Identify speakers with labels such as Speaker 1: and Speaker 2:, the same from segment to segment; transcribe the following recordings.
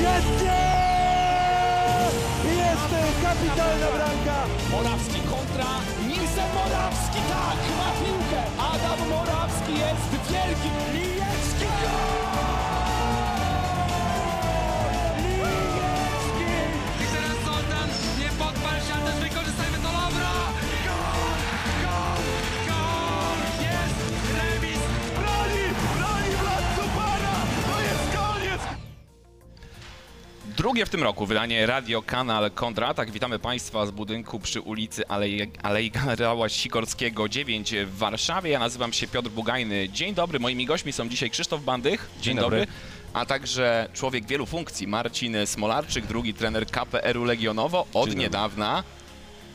Speaker 1: Świetnie! Jest kapitalna bramka!
Speaker 2: Morawski kontra Nilsen Morawski, tak, ma piłkę.
Speaker 3: Drugie w tym roku wydanie Radio Kanal Kontratak. Witamy Państwa z budynku przy ulicy Alei, Alei Generała Sikorskiego 9 w Warszawie. Ja nazywam się Piotr Bugajny. Dzień dobry. Moimi gośćmi są dzisiaj Krzysztof Bandych. Dzień,
Speaker 4: dobry.
Speaker 3: A także człowiek wielu funkcji, Marcin Smolarczyk, drugi trener KPR-u Legionowo. Od
Speaker 4: dobry.
Speaker 3: niedawna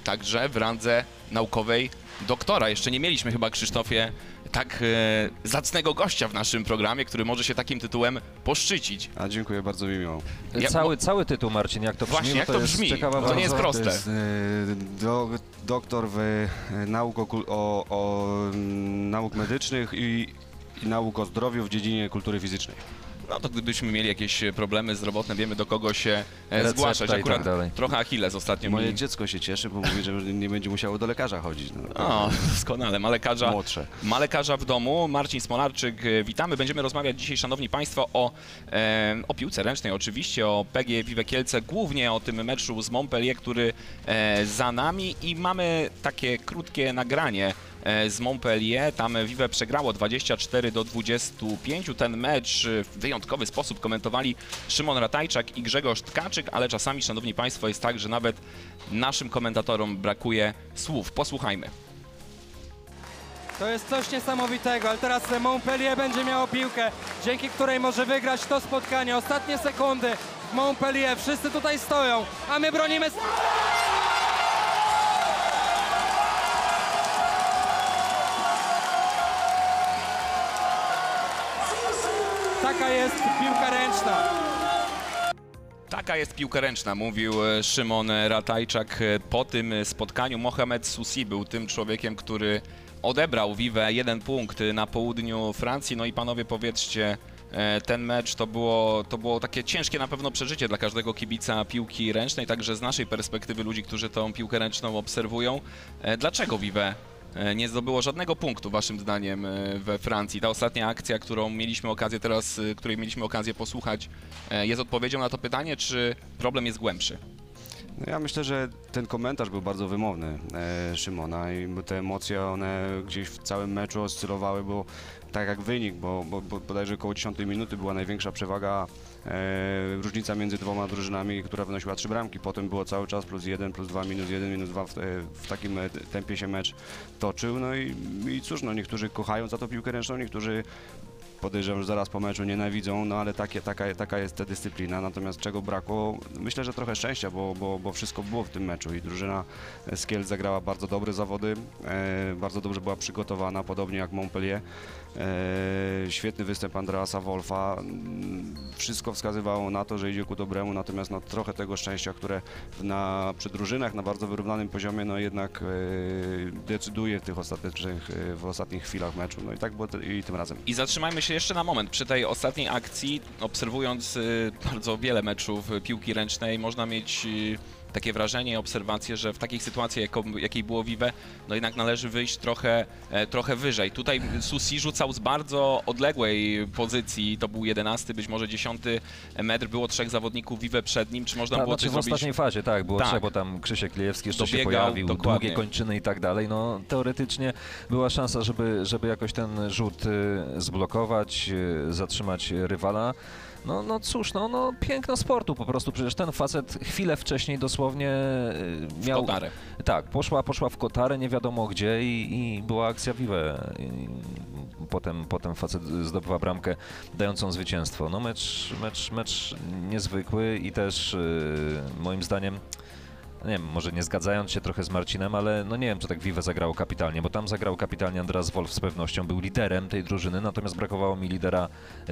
Speaker 3: także w randze naukowej doktora. Jeszcze nie mieliśmy chyba, Krzysztofie, tak e, zacnego gościa w naszym programie, który może się takim tytułem poszczycić.
Speaker 4: A dziękuję, bardzo mi miło.
Speaker 3: Ja-
Speaker 5: Cały, cały tytuł, Marcin, jak to brzmi?
Speaker 3: Właśnie,
Speaker 5: no
Speaker 3: jak
Speaker 5: to
Speaker 3: to
Speaker 5: jest
Speaker 3: brzmi?
Speaker 5: Ciekawa
Speaker 3: To nie jest proste.
Speaker 4: To jest e, do, doktor w e, nauk, o, kul- o, o mm, nauk medycznych i, i nauk o zdrowiu w dziedzinie kultury fizycznej.
Speaker 3: No to gdybyśmy mieli jakieś problemy zdrowotne, wiemy do kogo się e,
Speaker 5: Recepta
Speaker 3: zgłaszać.
Speaker 5: tak
Speaker 3: Akurat
Speaker 5: dalej.
Speaker 3: trochę Achilles ostatnio
Speaker 4: Moje
Speaker 3: mi...
Speaker 4: dziecko się cieszy, bo mówi, że nie będzie musiało do lekarza chodzić. No,
Speaker 3: O, doskonale. Ma lekarza,
Speaker 4: Młodsze.
Speaker 3: ma lekarza w domu. Marcin Smolarczyk, e, witamy. Będziemy rozmawiać dzisiaj, szanowni państwo, o, e, o piłce ręcznej oczywiście, o PG Vive Kielce, głównie o tym meczu z Montpellier, który e, za nami i mamy takie krótkie nagranie e, z Montpellier. Tam Vive przegrało 24 do 25. Ten mecz e, w wyjątkowy sposób komentowali Szymon Ratajczak i Grzegorz Tkaczyk, ale czasami, szanowni państwo, jest tak, że nawet naszym komentatorom brakuje słów. Posłuchajmy.
Speaker 6: To jest coś niesamowitego, ale teraz Montpellier będzie miało piłkę, dzięki której może wygrać to spotkanie. Ostatnie sekundy w Montpellier, wszyscy tutaj stoją, a my bronimy... Taka jest piłka ręczna.
Speaker 3: Taka jest piłka ręczna, mówił e, Szymon Ratajczak e, po tym e, spotkaniu. Mohamed Susi był tym człowiekiem, który odebrał Vive jeden punkt na południu Francji. No i panowie powiedzcie, ten mecz to było, to było takie ciężkie na pewno przeżycie dla każdego kibica piłki ręcznej, także z naszej perspektywy ludzi, którzy tą piłkę ręczną obserwują. Dlaczego Vive nie zdobyło żadnego punktu, waszym zdaniem, e, we Francji. Ta ostatnia akcja, którą mieliśmy okazję teraz, e, której mieliśmy okazję posłuchać, e, jest odpowiedzią na to pytanie, czy problem jest głębszy?
Speaker 4: No ja myślę, że ten komentarz był bardzo wymowny e, Szymona i te emocje, one gdzieś w całym meczu oscylowały, bo tak jak wynik, bo, bo, bo bodajże około 10 minuty była największa przewaga, e, różnica między dwoma drużynami, która wynosiła trzy bramki. Potem było cały czas plus 1, plus 2, minus 1, minus 2. W, e, w takim e, tempie się mecz toczył. No i, i cóż, no niektórzy kochają za to piłkę ręczną, niektórzy podejrzewam, że zaraz po meczu nienawidzą, no ale takie, taka, taka jest ta dyscyplina. Natomiast czego brakło? Myślę, że trochę szczęścia, bo, bo, bo wszystko było w tym meczu i drużyna z Kiel zagrała bardzo dobre zawody, e, bardzo dobrze była przygotowana, podobnie jak Montpellier. E, świetny występ Andreasa Wolfa. Mm, Wszystko wskazywało na to, że idzie ku dobremu, natomiast no, trochę tego szczęścia, które na, przy drużynach na bardzo wyrównanym poziomie, no jednak e, decyduje w tych ostatecznych, e, w ostatnich chwilach meczu. No i tak było i tym razem.
Speaker 3: I zatrzymajmy się jeszcze na moment przy tej ostatniej akcji. Obserwując bardzo wiele meczów piłki ręcznej, można mieć takie wrażenie, obserwację, że w takiej sytuacji, jaką, jakiej było Vive, no jednak należy wyjść trochę, e, trochę wyżej. Tutaj Susi rzucał z bardzo odległej pozycji, to był 11, być może 10 metr, było trzech zawodników Vive przed nim, czy można
Speaker 5: Tak,
Speaker 3: było
Speaker 5: znaczy
Speaker 3: coś
Speaker 5: w
Speaker 3: zrobić?
Speaker 5: ostatniej fazie, tak, było
Speaker 3: Tak.
Speaker 5: trzeba, bo tam Krzysiek Lijewski jeszcze się
Speaker 3: Dobiegał,
Speaker 5: pojawił,
Speaker 3: dokładnie.
Speaker 5: długie kończyny i tak dalej, no teoretycznie była szansa, żeby, żeby jakoś ten rzut y, zblokować, y, zatrzymać rywala. No, no cóż, no, no piękno sportu po prostu, przecież ten facet chwilę wcześniej dosłownie y, miał...
Speaker 3: Kotarę.
Speaker 5: Tak, poszła, poszła w kotarę, nie wiadomo gdzie i, i była akcja Vive. I potem, potem facet zdobywa bramkę dającą zwycięstwo. No mecz, mecz, mecz niezwykły i też y, moim zdaniem nie wiem, może nie zgadzając się trochę z Marcinem, ale no nie wiem, czy tak Vive zagrało kapitalnie, bo tam zagrał kapitalnie Andreas Wolf z pewnością, był liderem tej drużyny, natomiast brakowało mi lidera yy,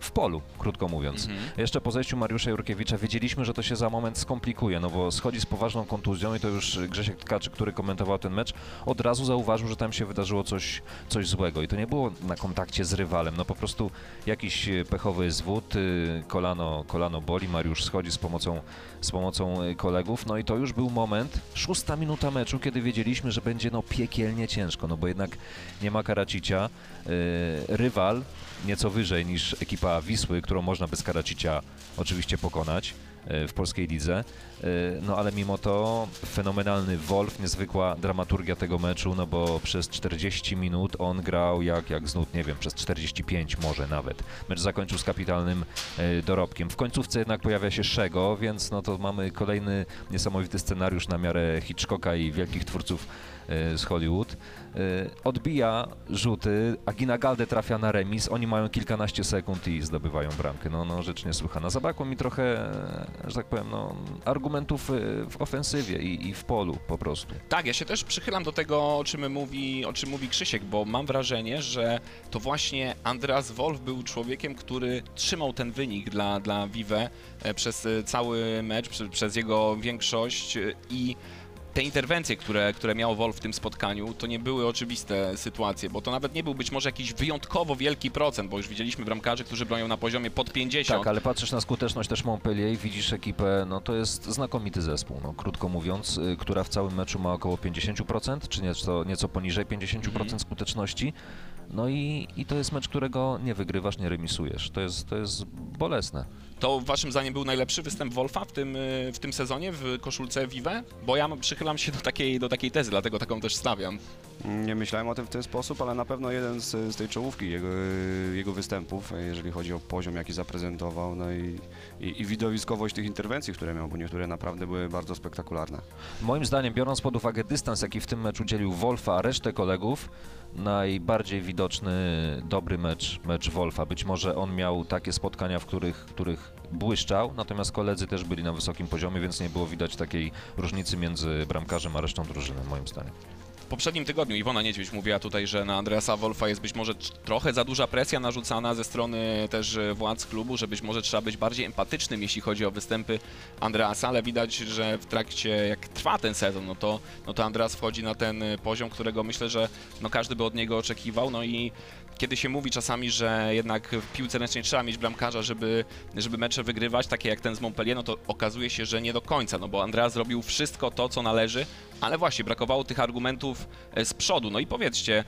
Speaker 5: w polu, krótko mówiąc. Jeszcze po zejściu Mariusza Jurkiewicza wiedzieliśmy, że to się za moment skomplikuje, no bo schodzi z poważną kontuzją i to już Grzesiek Tkaczyk, który komentował ten mecz, od razu zauważył, że tam się wydarzyło coś, coś złego i to nie było na kontakcie z rywalem, no po prostu jakiś e, pechowy zwód, y, kolano, kolano boli, Mariusz schodzi z pomocą, z pomocą y, kolegów, no i to już był moment, szósta minuta meczu, kiedy wiedzieliśmy, że będzie no piekielnie ciężko, no bo jednak nie ma Karacicia, y, rywal nieco wyżej niż ekipa Wisły, którą można bez Karacicia oczywiście pokonać w polskiej lidze, y, no ale mimo to fenomenalny Wolf, niezwykła dramaturgia tego meczu, no bo przez 40 minut on grał jak, jak znud, nie wiem, przez 45 może nawet. Mecz zakończył z kapitalnym e, dorobkiem. W końcówce jednak pojawia się Szego, więc no to mamy kolejny niesamowity scenariusz na miarę Hitchcocka i wielkich twórców e, z Hollywood. E, Odbija rzuty, Agina Galde trafia na remis, oni mają kilkanaście sekund i zdobywają bramkę. No, no rzecz niesłychana. Zabrakło mi trochę, że tak powiem, no, argumentów e, w ofensywie i, i w polu po prostu.
Speaker 3: Tak, ja się też przychylam do tego, o czym mówi, o czym mówi Krzysiek, bo mam wrażenie, że to właśnie Andreas Wolf był człowiekiem, który trzymał ten wynik dla, dla Vive e, przez e, cały mecz, prze- przez jego większość e, i te interwencje, które, które miał Wolf w tym spotkaniu, to nie były oczywiste sytuacje, bo to nawet nie był być może jakiś wyjątkowo wielki procent, bo już widzieliśmy bramkarzy, którzy bronią na poziomie pod 50.
Speaker 5: Tak, ale patrzysz na skuteczność też Montpellier i widzisz ekipę, no to jest znakomity zespół, no krótko mówiąc, y, która w całym meczu ma około 50%, czy nieco, nieco poniżej 50% skuteczności. No i, i to jest mecz, którego nie wygrywasz, nie remisujesz. To jest, to jest bolesne.
Speaker 3: To waszym zdaniem był najlepszy występ Wolfa w tym, w tym sezonie w koszulce Vive? Bo ja przychylam się do takiej, do takiej tezy, dlatego taką też stawiam.
Speaker 4: Nie myślałem o tym w ten sposób, ale na pewno jeden z, z tej czołówki jego, jego występów, jeżeli chodzi o poziom, jaki zaprezentował, no i, i, i widowiskowość tych interwencji, które miał, bo niektóre naprawdę były bardzo spektakularne.
Speaker 5: Moim zdaniem, biorąc pod uwagę dystans, jaki w tym meczu dzielił Wolfa, a resztę kolegów, najbardziej widoczny dobry mecz, mecz Wolfa. Być może on miał takie spotkania, w których, których błyszczał, natomiast koledzy też byli na wysokim poziomie, więc nie było widać takiej różnicy między bramkarzem a resztą drużyny, moim zdaniem.
Speaker 3: Poprzednim tygodniu Iwona Niedźwiedź mówiła tutaj, że na Andreasa Wolfa jest być może trochę za duża presja narzucana ze strony też e, władz klubu, że być może trzeba być bardziej empatycznym, jeśli chodzi o występy Andreasa, ale widać, że w trakcie, jak trwa ten sezon, no to, no to Andreas wchodzi na ten e, poziom, którego myślę, że no każdy by od niego oczekiwał, no i kiedy się mówi czasami, że jednak w piłce ręcznej trzeba mieć bramkarza, żeby, żeby mecze wygrywać, takie jak ten z Montpellier, no to okazuje się, że nie do końca, no bo Andreas zrobił wszystko to, co należy, ale właśnie brakowało tych argumentów e, z przodu. No i powiedzcie,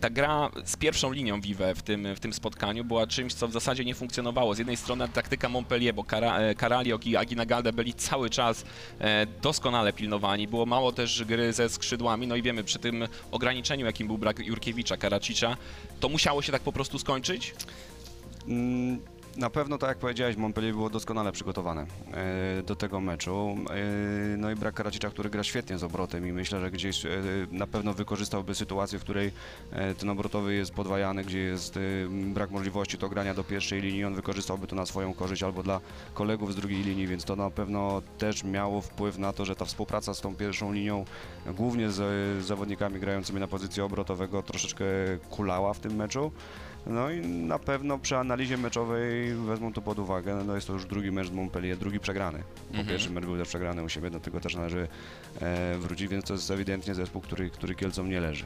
Speaker 3: ta gra z pierwszą linią Vive w tym, w tym spotkaniu była czymś, co w zasadzie nie funkcjonowało. Z jednej strony taktyka Montpellier, bo e, Karaliok i Agina Galde byli cały czas e, doskonale pilnowani. Było mało też gry ze skrzydłami, no i wiemy, przy tym ograniczeniu, jakim był brak Jurkiewicza, Karacicza, to musiało się tak po prostu skończyć?
Speaker 4: Mm, Na pewno, tak jak powiedziałeś, Montpellier było doskonale przygotowane e, do tego meczu. E, No i brak Karacicza, który gra świetnie z obrotem i myślę, że gdzieś e, na pewno wykorzystałby sytuację, w której ten obrotowy jest podwajany, gdzie jest brak możliwości do grania do pierwszej linii. On wykorzystałby to na swoją korzyść albo dla kolegów z drugiej linii, więc to na pewno też miało wpływ na to, że ta współpraca z tą pierwszą linią, głównie z zawodnikami grającymi na pozycji obrotowego, troszeczkę kulała w tym meczu. No i na pewno przy analizie meczowej wezmą to pod uwagę. No jest to już drugi mecz z Montpellier, drugi przegrany. Bo
Speaker 3: Mhm.
Speaker 4: pierwszy mecz był też przegrany u siebie, do tego też należy e, wrócić, więc to jest ewidentnie zespół, który, który Kielcom nie leży.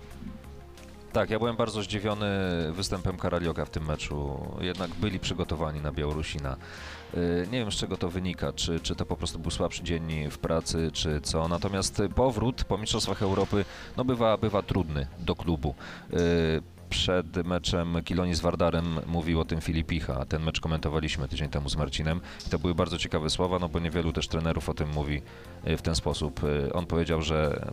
Speaker 5: Tak, ja byłem bardzo zdziwiony występem Karalioka w tym meczu. Jednak byli przygotowani na Białorusina. Y, Nie wiem z czego to wynika, czy, czy to po prostu był słabszy dzień w pracy, czy co. Natomiast powrót po Mistrzostwach Europy no bywa, bywa trudny do klubu. Przed meczem Kiloni z Wardarem mówił o tym Filipicha. Ten mecz komentowaliśmy tydzień temu z Marcinem. To były bardzo ciekawe słowa, no bo niewielu też trenerów o tym mówi y, w ten sposób. Y, On powiedział, że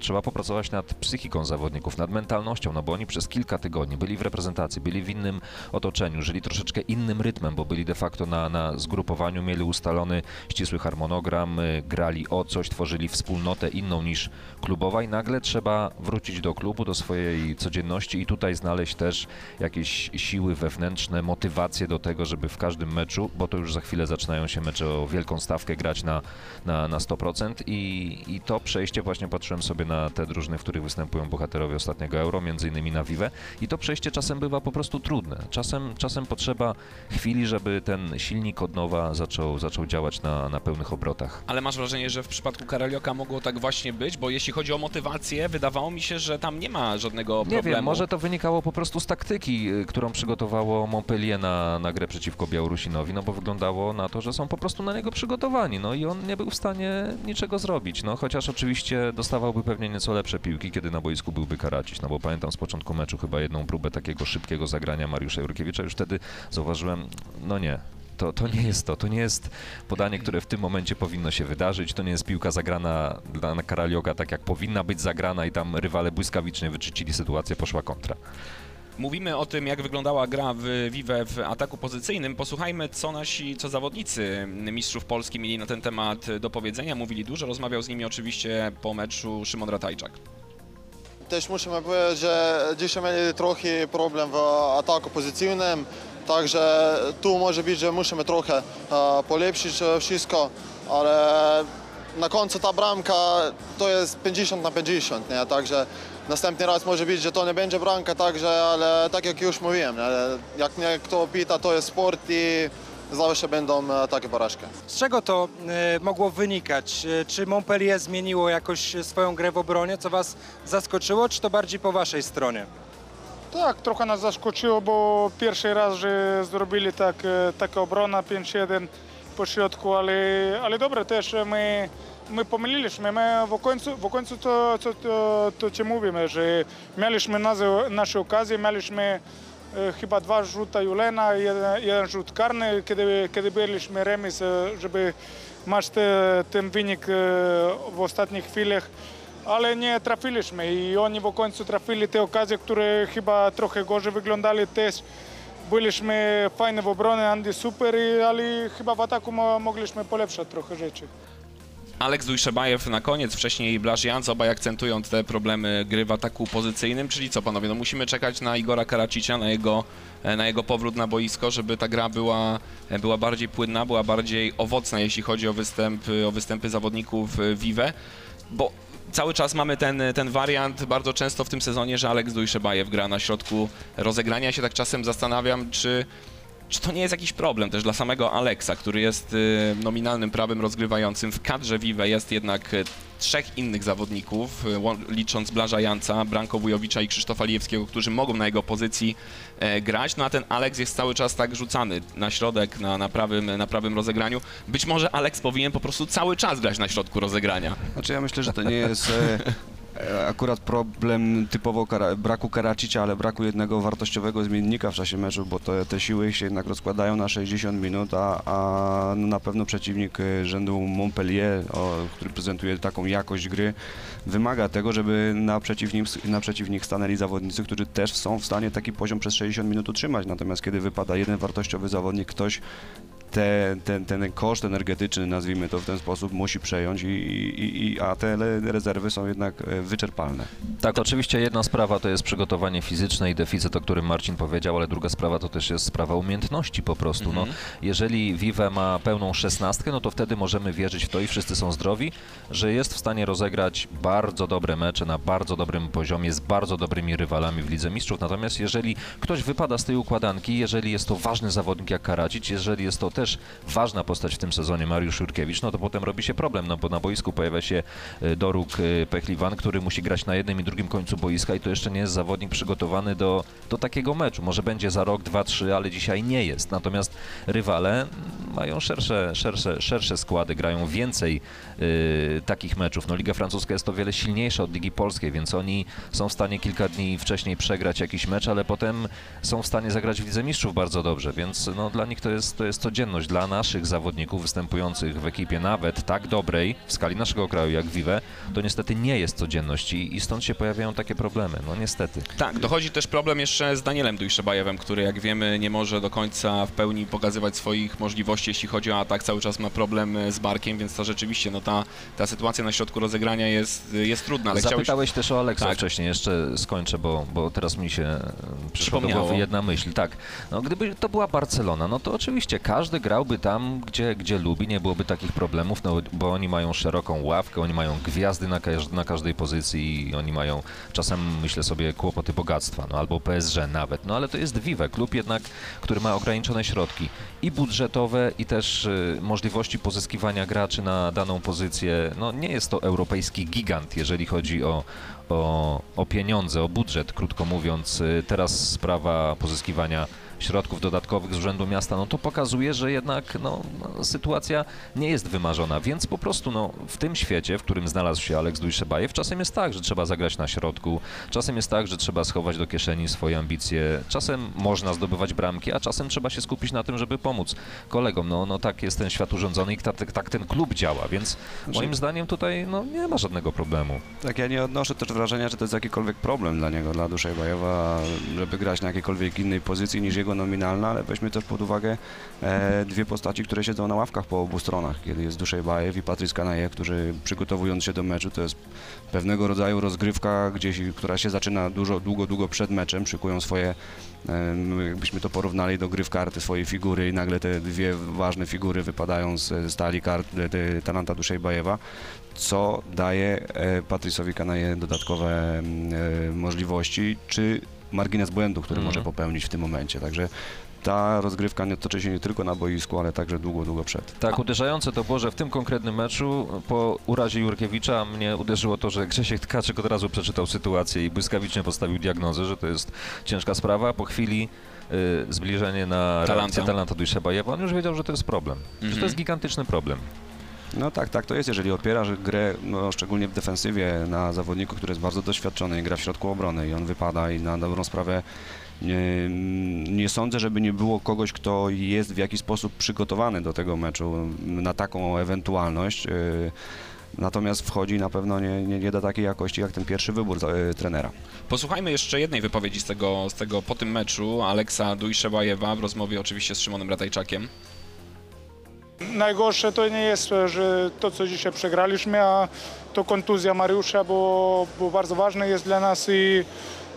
Speaker 5: trzeba popracować nad psychiką zawodników, nad mentalnością, no bo oni przez kilka tygodni byli w reprezentacji, byli w innym otoczeniu, żyli troszeczkę innym rytmem, bo byli de facto na, na zgrupowaniu, mieli ustalony ścisły harmonogram, y, grali o coś, tworzyli wspólnotę inną niż klubowa i nagle trzeba wrócić do klubu, do swojej codzienności i tutaj znaleźć też jakieś siły wewnętrzne, motywację do tego, żeby w każdym meczu, bo to już za chwilę zaczynają się mecze o wielką stawkę grać na, na, na 100% i, i to przejście właśnie patrzyłem sobie na te drużyny, w których występują bohaterowie ostatniego Euro, między innymi na Vive i to przejście czasem bywa po prostu trudne. Czasem, czasem potrzeba chwili, żeby ten silnik od nowa zaczął, zaczął działać na, na pełnych obrotach.
Speaker 3: Ale masz wrażenie, że w przypadku Karelioka mogło tak właśnie być? Bo jeśli chodzi o motywację, wydawało mi się, że tam nie ma żadnego
Speaker 5: Nie
Speaker 3: problemu.
Speaker 5: wiem, może to wynikało po prostu z taktyki, y, którą przygotowało Montpellier na, na grę przeciwko Białorusinowi, no bo wyglądało na to, że są po prostu na niego przygotowani, no i on nie był w stanie niczego zrobić, no chociaż oczywiście dostawałby pewnie nieco lepsze piłki, kiedy na boisku byłby Karacić, no bo pamiętam z początku meczu chyba jedną próbę takiego szybkiego zagrania Mariusza Jurkiewicza, już wtedy zauważyłem, no nie, to, to nie jest to. To nie jest podanie, które w tym momencie powinno się wydarzyć. To nie jest piłka zagrana dla Karalioga tak, jak powinna być zagrana i tam rywale błyskawicznie wyczyścili sytuację, poszła kontra.
Speaker 3: Mówimy o tym, jak wyglądała gra w Vive w ataku pozycyjnym. Posłuchajmy, co nasi, co zawodnicy mistrzów Polski mieli na ten temat do powiedzenia. Mówili dużo, rozmawiał z nimi oczywiście po meczu Szymon Ratajczak.
Speaker 7: Też musimy powiedzieć, że dzisiaj mieli trochę problem w ataku pozycyjnym, także tu może być, że musimy trochę e, polepszyć e, wszystko, ale na końcu ta bramka to jest 50 na 50, nie? także następny raz może być, że to nie będzie bramka, także, ale tak jak już mówiłem, nie? jak mnie kto pyta, to jest sport i zawsze będą e, takie porażki.
Speaker 6: Z czego to e, mogło wynikać? E, Czy Montpellier zmieniło jakoś swoją grę w obronie, co was zaskoczyło, czy to bardziej po waszej stronie?
Speaker 8: Tak, trochę nas zaskoczyło, bo pierwszy raz, że zrobili tak, taka obrona 5-1 po środku, ale, ale dobre też my, my pomyliliśmy. My w końcu, w końcu to, to, to, to ci mówimy, że mieliśmy nasze, nasze okazje, mieliśmy e, chyba dwa rzuta Julena, jeden, jeden rzut karny, kiedy, kiedy byliśmy remis, e, żeby masz te, ten wynik e, w ostatnich chwilach ale nie trafiliśmy i oni w końcu trafili te okazje, które chyba trochę gorzej wyglądali też. Byliśmy fajne w obronie, Andy super, ale chyba w ataku mo- mogliśmy polepszać trochę rzeczy.
Speaker 3: Aleks Dujszebajew na koniec, wcześniej Blaż Janc, obaj akcentują te problemy gry w ataku pozycyjnym, czyli co panowie, no musimy czekać na Igora Karacicia, na jego, e, na jego powrót na boisko, żeby ta gra była, e, była bardziej płynna, była bardziej owocna, jeśli chodzi o występy, o występy zawodników e, Vive, bo cały czas mamy ten, ten wariant bardzo często w tym sezonie, że Aleks Dujszebajew gra na środku rozegrania. Ja się tak czasem zastanawiam, czy czy to nie jest jakiś problem też dla samego Aleksa, który jest y, nominalnym prawym rozgrywającym? W kadrze Vive jest jednak y, trzech innych zawodników, y, licząc Blaża Janca, Branko Wujowicza i Krzysztofa Lijewskiego, którzy mogą na jego pozycji e, grać, no a ten Aleks jest cały czas tak rzucany na środek, na, na, prawym, na prawym rozegraniu. Być może Aleks powinien po prostu cały czas grać na środku rozegrania.
Speaker 4: Znaczy ja myślę, że to nie jest e, akurat problem typowo kara, braku Karacicia, ale braku jednego wartościowego zmiennika w czasie meczu, bo te, te siły się jednak rozkładają na 60 minut, a, a no na pewno przeciwnik e, rzędu Montpellier, o, który prezentuje taką jakość gry, wymaga tego, żeby na przeciwnik, na przeciwnik stanęli zawodnicy, którzy też są w stanie taki poziom przez 60 minut utrzymać. Natomiast kiedy wypada jeden wartościowy zawodnik, ktoś te, ten, ten koszt energetyczny, nazwijmy to w ten sposób, musi przejąć, i, i, i, a te rezerwy są jednak e, wyczerpalne.
Speaker 5: Tak, oczywiście jedna sprawa to jest przygotowanie fizyczne i deficyt, o którym Marcin powiedział, ale druga sprawa to też jest sprawa umiejętności po prostu. No, jeżeli Vive ma pełną szesnastkę, no to wtedy możemy wierzyć w to i wszyscy są zdrowi, że jest w stanie rozegrać bardzo dobre mecze na bardzo dobrym poziomie z bardzo dobrymi rywalami w Lidze Mistrzów. Natomiast jeżeli ktoś wypada z tej układanki, jeżeli jest to ważny zawodnik jak Karadzic, jeżeli jest to też ważna postać w tym sezonie Mariusz Jurkiewicz, no to potem robi się problem, no bo na boisku pojawia się e, Doruk e, Pechliwan, który musi grać na jednym i drugim końcu boiska i to jeszcze nie jest zawodnik przygotowany do, do takiego meczu. Może będzie za rok, dwa, trzy, ale dzisiaj nie jest. Natomiast rywale mają szersze, szersze, szersze składy, grają więcej y, takich meczów. No, Liga Francuska jest o wiele silniejsza od Ligi Polskiej, więc oni są w stanie kilka dni wcześniej przegrać jakiś mecz, ale potem są w stanie zagrać w Lidze Mistrzów bardzo dobrze, więc no, dla nich to jest, to jest codzienność. Dla naszych zawodników występujących w ekipie nawet tak dobrej w skali naszego kraju jak Vive, to niestety nie jest codzienność i, i stąd się pojawiają takie problemy. No niestety.
Speaker 3: Tak, dochodzi też problem jeszcze z Danielem Dujszebajewem, który jak wiemy nie może do końca w pełni pokazywać swoich możliwości, jeśli chodzi o atak, cały czas ma problem z barkiem, więc to rzeczywiście no, ta, ta sytuacja na środku rozegrania jest, jest trudna, ale chciałeś...
Speaker 5: Zapytałeś też o Aleksa
Speaker 3: Tak.
Speaker 5: wcześniej, jeszcze skończę, bo, bo teraz mi się przyszła do głowy jedna myśl. Tak, no, gdyby to była Barcelona, no to oczywiście każdy grałby tam, gdzie, gdzie lubi, nie byłoby takich problemów, no, bo oni mają szeroką ławkę, oni mają gwiazdy na, każ- na każdej pozycji i oni mają czasem, myślę sobie, kłopoty bogactwa, no albo PSG nawet, no ale to jest Vive, klub jednak, który ma ograniczone środki i budżetowe i też y, możliwości pozyskiwania graczy na daną pozycję. No nie jest to europejski gigant, jeżeli chodzi o, o, o pieniądze, o budżet, krótko mówiąc. Y, Teraz sprawa pozyskiwania środków dodatkowych z Urzędu Miasta, no to pokazuje, że jednak no, no, sytuacja nie jest wymarzona, więc po prostu no, w tym świecie, w którym znalazł się Aleks Dujszebajew, czasem jest tak, że trzeba zagrać na środku, czasem jest tak, że trzeba schować do kieszeni swoje ambicje, czasem można zdobywać bramki, a czasem trzeba się skupić na tym, żeby pomóc kolegom. No, no tak jest ten świat urządzony i tak, tak ten klub działa, więc moim zdaniem tutaj no, nie ma żadnego problemu.
Speaker 4: Tak, ja nie odnoszę też wrażenia, że to jest jakikolwiek problem dla niego, dla Duszejbajewa, żeby grać na jakiejkolwiek innej pozycji niż jego nominalna, ale weźmy też pod uwagę e, dwie postaci, które siedzą na ławkach po obu stronach, kiedy jest Duszejbajew i Patrice Kanaje, którzy przygotowując się do meczu, to jest pewnego rodzaju rozgrywka, gdzieś, która się zaczyna dużo, długo, długo przed meczem, szykują swoje, jakbyśmy to porównali do gry w karty, swoje figury i nagle te dwie ważne figury wypadają z stali kart e, Talanta Duszejbajewa co daje e, Patrice'owi Kanaje dodatkowe e, możliwości, czy margines błędu, który
Speaker 5: Mhm.
Speaker 4: może popełnić w tym momencie. Także ta rozgrywka nie toczy się nie tylko na boisku, ale także długo, długo przed.
Speaker 5: Tak, uderzające to było, że w tym konkretnym meczu po urazie Jurkiewicza mnie uderzyło to, że Grzesiek Tkaczyk od razu przeczytał sytuację i błyskawicznie postawił diagnozę, że to jest ciężka sprawa. Po chwili y, zbliżenie na
Speaker 3: Talanta.
Speaker 5: reakcję Talanta Dujszebajewa, on już wiedział, że to jest problem, że
Speaker 3: Mhm.
Speaker 5: to jest gigantyczny problem.
Speaker 4: No tak, tak to jest, jeżeli opierasz grę, no, szczególnie w defensywie, na zawodniku, który jest bardzo doświadczony i gra w środku obrony i on wypada i na dobrą sprawę nie, nie sądzę, żeby nie było kogoś, kto jest w jakiś sposób przygotowany do tego meczu na taką ewentualność. y, Natomiast wchodzi na pewno nie, nie, nie do takiej jakości jak ten pierwszy wybór y, trenera.
Speaker 3: Posłuchajmy jeszcze jednej wypowiedzi z tego, z tego po tym meczu Aleksa Dujszebajewa w rozmowie oczywiście z Szymonem Ratajczakiem.
Speaker 8: Najgorsze to nie jest, że to, co dzisiaj przegraliśmy, a to kontuzja Mariusza, bo, bo bardzo ważne jest dla nas i,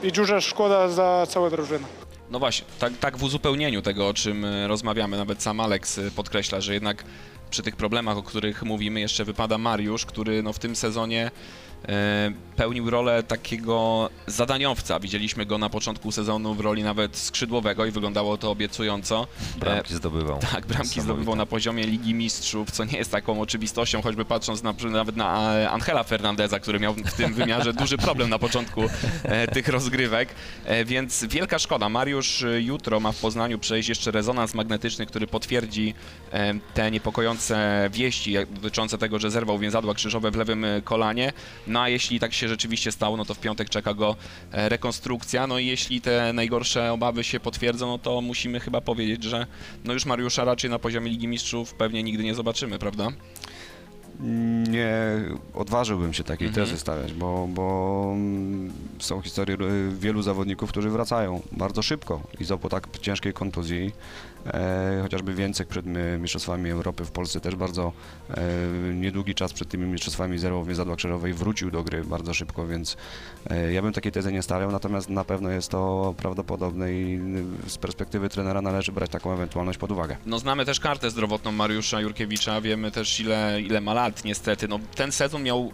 Speaker 8: i duża szkoda za całą drużynę.
Speaker 3: No właśnie, tak, tak w uzupełnieniu tego, o czym e, rozmawiamy, nawet sam Aleks e, podkreśla, że jednak przy tych problemach, o których mówimy, jeszcze wypada Mariusz, który no, w tym sezonie pełnił rolę takiego zadaniowca. Widzieliśmy go na początku sezonu w roli nawet skrzydłowego i wyglądało to obiecująco. E,
Speaker 5: Bramki zdobywał.
Speaker 3: Tak, bramki zdobywał na poziomie Ligi Mistrzów, co nie jest taką oczywistością, choćby patrząc na, nawet na e, Angela Fernandeza, który miał w tym wymiarze duży problem na początku e, tych rozgrywek, e, więc wielka szkoda. Mariusz e, jutro ma w Poznaniu przejść jeszcze rezonans magnetyczny, który potwierdzi e, te niepokojące wieści dotyczące tego, że zerwał więzadła krzyżowe w lewym e, kolanie. No a jeśli tak się rzeczywiście stało, no to w piątek czeka go e, rekonstrukcja. No i jeśli te najgorsze obawy się potwierdzą, no to musimy chyba powiedzieć, że no już Mariusza raczej na poziomie Ligi Mistrzów pewnie nigdy nie zobaczymy, prawda?
Speaker 4: Nie odważyłbym się takiej
Speaker 3: Mhm.
Speaker 4: tezy stawiać, bo, bo mm, są historie y, wielu zawodników, którzy wracają bardzo szybko i z po tak ciężkiej kontuzji. E, chociażby Więcek przed Mistrzostwami Europy w Polsce też bardzo e, niedługi czas przed tymi mistrzostwami zerwał więzadła krzyżowe i wrócił do gry bardzo szybko, więc e, ja bym takiej tezy nie stawiał, natomiast na pewno jest to prawdopodobne i y, z perspektywy trenera należy brać taką ewentualność pod uwagę.
Speaker 3: No znamy też kartę zdrowotną Mariusza Jurkiewicza, wiemy też ile, ile ma lat niestety. No ten sezon miał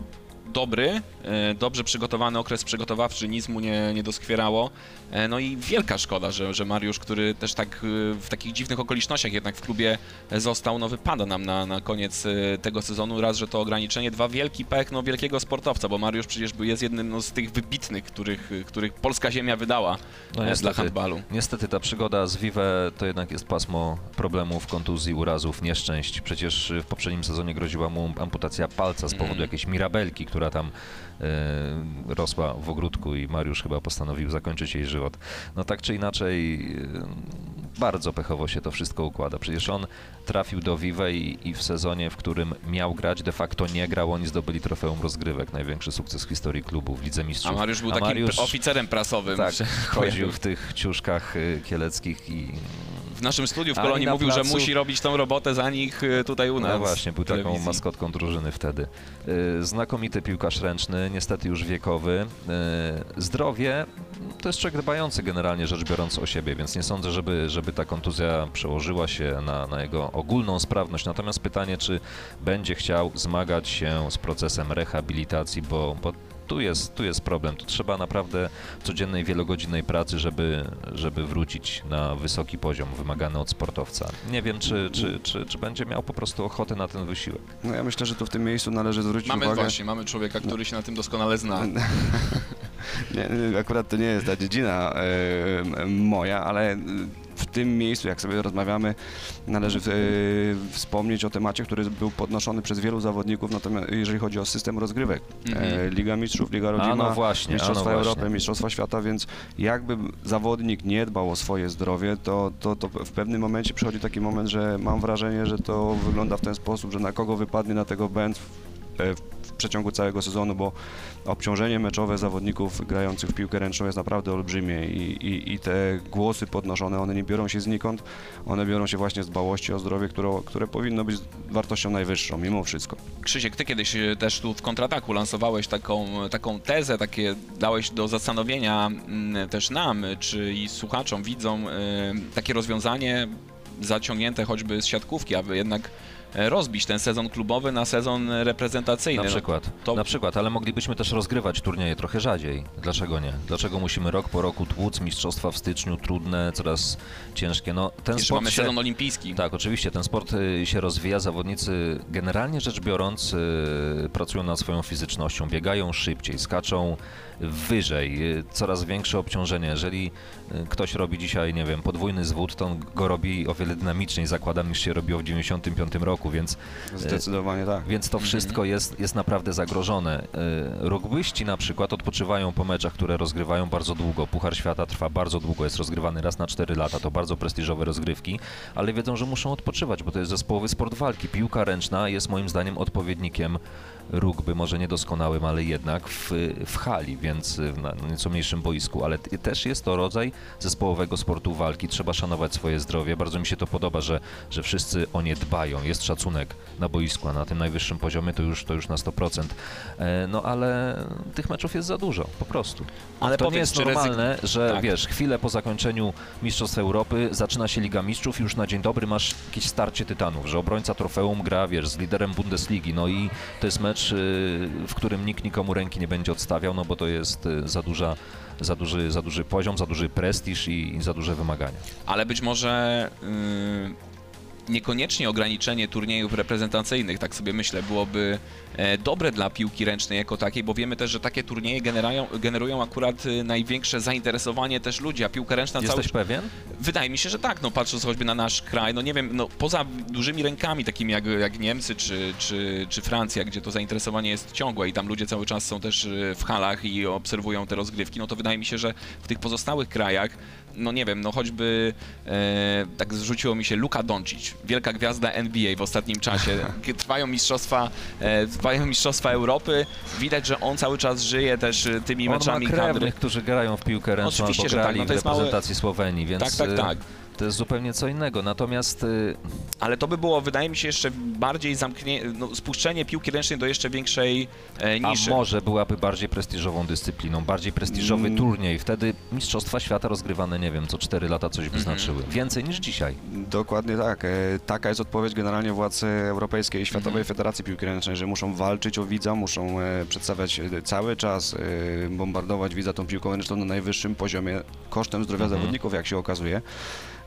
Speaker 3: dobry, e, dobrze przygotowany okres przygotowawczy, nic mu nie, nie doskwierało. E, No i wielka szkoda, że, że Mariusz, który też tak e, w takich dziwnych okolicznościach jednak w klubie został, no wypada nam na, na koniec e, tego sezonu. Raz, że to ograniczenie, dwa, wielki pech no, wielkiego sportowca, bo Mariusz przecież jest jednym no, z tych wybitnych, których, których polska ziemia wydała
Speaker 5: No niestety.
Speaker 3: dla handbalu.
Speaker 5: Niestety ta przygoda z Vive to jednak jest pasmo problemów, kontuzji, urazów, nieszczęść. Przecież y, w poprzednim sezonie groziła mu amputacja palca z powodu jakiejś mirabelki, która tam e, rosła w ogródku i Mariusz chyba postanowił zakończyć jej żywot. No tak czy inaczej e, bardzo pechowo się to wszystko układa. Przecież on trafił do Vive i, i w sezonie, w którym miał grać, de facto nie grał, oni zdobyli trofeum rozgrywek, największy sukces w historii klubu w Lidze Mistrzów.
Speaker 3: A Mariusz był
Speaker 5: A
Speaker 3: takim
Speaker 5: Mariusz-
Speaker 3: oficerem prasowym.
Speaker 5: tak, chodził w tych ciuszkach y, kieleckich i
Speaker 3: naszym studiu w Kolonii mówił, że
Speaker 5: placu-
Speaker 3: musi robić tą robotę za nich e, tutaj u nas.
Speaker 5: no właśnie, był
Speaker 3: w
Speaker 5: taką
Speaker 3: telewizji.
Speaker 5: maskotką drużyny wtedy. Y, Znakomity piłkarz ręczny, niestety już wiekowy. Y, Zdrowie to jest człowiek dbający generalnie rzecz biorąc o siebie, więc nie sądzę, żeby, żeby ta kontuzja przełożyła się na, na jego ogólną sprawność. Natomiast pytanie, czy będzie chciał zmagać się z procesem rehabilitacji, bo, bo tu jest, tu jest problem. Tu trzeba naprawdę codziennej, wielogodzinnej pracy, żeby, żeby wrócić na wysoki poziom wymagany od sportowca. Nie wiem, czy, czy, czy, czy będzie miał po prostu ochotę na ten wysiłek.
Speaker 4: No ja myślę, że tu w tym miejscu należy zwrócić
Speaker 3: Mamy
Speaker 4: uwagę...
Speaker 3: właśnie, mamy człowieka, który się na tym doskonale zna.
Speaker 4: Nie, akurat to nie jest ta dziedzina e, moja, ale w tym miejscu, jak sobie rozmawiamy, należy e, wspomnieć o temacie, który był podnoszony przez wielu zawodników, natomiast jeżeli chodzi o system rozgrywek. E, Liga Mistrzów, Liga Rodzima,
Speaker 5: no właśnie, no
Speaker 4: Mistrzostwa
Speaker 5: właśnie.
Speaker 4: Europy, Mistrzostwa Świata, więc jakby zawodnik nie dbał o swoje zdrowie, to, to, to w pewnym momencie przychodzi taki moment, że mam wrażenie, że to wygląda w ten sposób, że na kogo wypadnie na tego będ w przeciągu całego sezonu, bo obciążenie meczowe zawodników grających w piłkę ręczną jest naprawdę olbrzymie i, i, i te głosy podnoszone, one nie biorą się znikąd, one biorą się właśnie z dbałości o zdrowie, które, które powinno być wartością najwyższą mimo wszystko.
Speaker 3: Krzysiek, ty kiedyś e, też tu w kontrataku lansowałeś taką, taką tezę, takie dałeś do zastanowienia mm, też nam, e, czy i słuchaczom, widzom, e, takie rozwiązanie zaciągnięte choćby z siatkówki, aby jednak e, rozbić ten sezon klubowy na sezon reprezentacyjny.
Speaker 5: Na
Speaker 3: No,
Speaker 5: przykład,
Speaker 3: to-
Speaker 5: na przykład, ale moglibyśmy też rozgrywać turnieje trochę rzadziej. Dlaczego nie? Dlaczego musimy rok po roku tłuc mistrzostwa w styczniu, trudne, coraz ciężkie? No, ten
Speaker 3: Jeszcze
Speaker 5: sport
Speaker 3: mamy
Speaker 5: się...
Speaker 3: sezon olimpijski.
Speaker 5: Tak, oczywiście, ten sport y, się rozwija, zawodnicy generalnie rzecz biorąc y, pracują nad swoją fizycznością, biegają szybciej, skaczą wyżej, y, coraz większe obciążenie. Jeżeli y, ktoś robi dzisiaj, nie wiem, podwójny zwód, to on go robi o wiele dynamiczniej, zakładam, niż się robiło w 95 roku, więc
Speaker 4: Zdecydowanie tak.
Speaker 5: więc to wszystko jest, jest naprawdę zagrożone. Y, Rugbyści na przykład odpoczywają po meczach, które rozgrywają bardzo długo. Puchar Świata trwa bardzo długo, jest rozgrywany raz na 4 lata, to bardzo prestiżowe rozgrywki, ale wiedzą, że muszą odpoczywać, bo to jest zespołowy sport walki. Piłka ręczna jest moim zdaniem odpowiednikiem rugby, może niedoskonałym, ale jednak w, w hali, więc na nieco mniejszym boisku, ale też jest to rodzaj zespołowego sportu walki. Trzeba szanować swoje zdrowie. Bardzo mi się to podoba, że, że wszyscy o nie dbają. Jest szacunek na boisku, a na tym najwyższym poziomie to już, to już na 100%. E, No ale tych meczów jest za dużo, po prostu.
Speaker 3: Ale
Speaker 5: to nie
Speaker 3: powiedz,
Speaker 5: jest
Speaker 3: czy ryzyk-
Speaker 5: normalne, że
Speaker 3: Tak.
Speaker 5: wiesz, chwilę po zakończeniu Mistrzostw Europy zaczyna się Liga Mistrzów i już na dzień dobry masz jakieś starcie tytanów, że obrońca trofeum gra, wiesz, z liderem Bundesligi, no i to jest mecz, y, w którym nikt nikomu ręki nie będzie odstawiał, no bo to jest y, za duża za duży, za duży poziom, za duży prestiż i, i za duże wymagania.
Speaker 3: ale być może yy, niekoniecznie ograniczenie turniejów reprezentacyjnych, tak sobie myślę, byłoby e, dobre dla piłki ręcznej jako takiej, bo wiemy też, że takie turnieje generają, generują akurat y, największe zainteresowanie też ludzi, a piłka ręczna cały
Speaker 5: Jesteś pewien?
Speaker 3: Wydaje mi się, że tak, no patrząc choćby na nasz kraj, no nie wiem, no poza dużymi rękami takimi jak, jak Niemcy czy, czy, czy Francja, gdzie to zainteresowanie jest ciągłe i tam ludzie cały czas są też y, w halach i obserwują te rozgrywki, no to wydaje mi się, że w tych pozostałych krajach, no nie wiem, no choćby e, tak zrzuciło mi się Luka Doncic, wielka gwiazda NBA w ostatnim czasie, trwają mistrzostwa, e, trwają mistrzostwa Europy, widać, że on cały czas żyje też tymi
Speaker 5: On ma
Speaker 3: meczami kadry.
Speaker 5: krewnych, którzy grają w piłkę ręczną
Speaker 3: Oczywiście,
Speaker 5: albo
Speaker 3: że tak,
Speaker 5: grali
Speaker 3: no to
Speaker 5: w
Speaker 3: jest małe-
Speaker 5: reprezentacji Słowenii, więc
Speaker 3: Tak, tak,
Speaker 5: y,
Speaker 3: tak.
Speaker 5: To jest zupełnie co innego. Natomiast y,
Speaker 3: ale to by było, wydaje mi się, jeszcze bardziej zamknie, no, spuszczenie piłki ręcznej do jeszcze większej e,
Speaker 5: A
Speaker 3: niszy.
Speaker 5: może byłaby bardziej prestiżową dyscypliną, bardziej prestiżowy
Speaker 4: Mm.
Speaker 5: turniej. Wtedy Mistrzostwa Świata rozgrywane, nie wiem, co 4 lata coś by
Speaker 3: Mhm.
Speaker 5: znaczyły. Więcej niż dzisiaj.
Speaker 4: Dokładnie tak. E, Taka jest odpowiedź generalnie władz Europejskiej i Światowej
Speaker 3: Mhm.
Speaker 4: Federacji Piłki Ręcznej, że muszą walczyć o widza, muszą e, przedstawiać e, cały czas, e, bombardować widza tą piłką ręczną na najwyższym poziomie kosztem zdrowia
Speaker 5: Mhm.
Speaker 4: zawodników, jak się okazuje.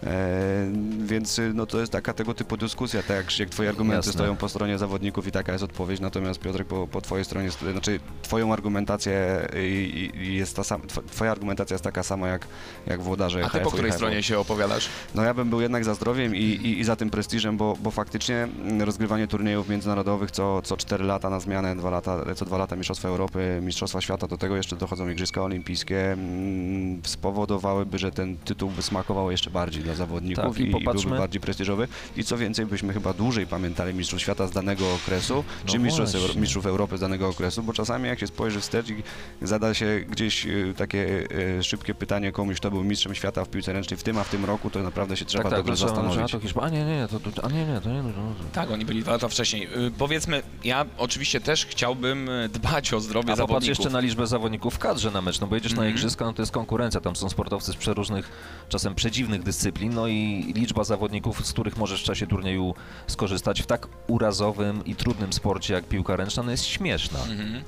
Speaker 4: E, więc e, no, to jest taka tego typu dyskusja, tak jak, twoje argumenty
Speaker 5: Jasne.
Speaker 4: stoją po stronie zawodników i taka jest odpowiedź, natomiast Piotrek po, po twojej stronie, st- znaczy twoją argumentację i, i jest ta sam, tw- twoja argumentacja jest taka sama jak, jak włodarze
Speaker 3: A ty po której stronie się opowiadasz?
Speaker 4: No ja bym był jednak za zdrowiem i, i, i za tym prestiżem, bo, bo faktycznie rozgrywanie turniejów międzynarodowych co, co 4 lata na zmianę, dwa lata, co 2 lata Mistrzostwa Europy, Mistrzostwa Świata, do tego jeszcze dochodzą Igrzyska Olimpijskie, mm, spowodowałyby, że ten tytuł by smakował jeszcze bardziej dla zawodników
Speaker 5: Tak, i
Speaker 4: i,
Speaker 5: popatrzmy-
Speaker 4: byłby bardziej prestiżowy. I co więcej, byśmy chyba dłużej pamiętali Mistrzów Świata z danego okresu,
Speaker 5: No
Speaker 4: czy
Speaker 5: właśnie.
Speaker 4: Mistrzów Europy z danego okresu, bo czasami jak się spojrzy wstecz i zada się gdzieś y, takie y, szybkie pytanie komuś, kto był mistrzem świata w piłce ręcznej w tym, a w tym roku, to naprawdę się trzeba
Speaker 5: tak, tak,
Speaker 4: dobrze
Speaker 5: że- że-
Speaker 4: zastanowić.
Speaker 5: A, to Hiszpa- a nie, nie, to, to, a nie, nie, to nie. No,
Speaker 3: Tak, oni byli dwa lata wcześniej. Y, powiedzmy, ja oczywiście też chciałbym dbać o zdrowie
Speaker 5: A
Speaker 3: zawodników.
Speaker 5: jeszcze na liczbę zawodników w kadrze na mecz, no bo jedziesz na
Speaker 3: Mhm.
Speaker 5: igrzyska, no to jest konkurencja, tam są sportowcy z przeróżnych, czasem przedziwnych dyscyplin, no i liczba zawodników, z których możesz w czasie turnieju skorzystać w tak urazowym i trudnym sporcie jak piłka ręczna, no jest śmieszna.
Speaker 3: Mhm.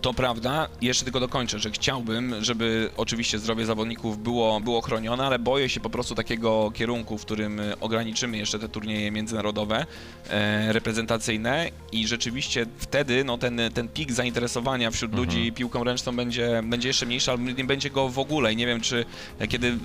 Speaker 3: To prawda, jeszcze tylko dokończę, że chciałbym, żeby oczywiście zdrowie zawodników było, było chronione, ale boję się po prostu takiego kierunku, w którym ograniczymy jeszcze te turnieje międzynarodowe, e, reprezentacyjne i rzeczywiście wtedy no, ten, ten pik zainteresowania wśród
Speaker 5: Mhm.
Speaker 3: ludzi piłką ręczną będzie, będzie jeszcze mniejszy, albo nie będzie go w ogóle i nie wiem, czy e, kiedy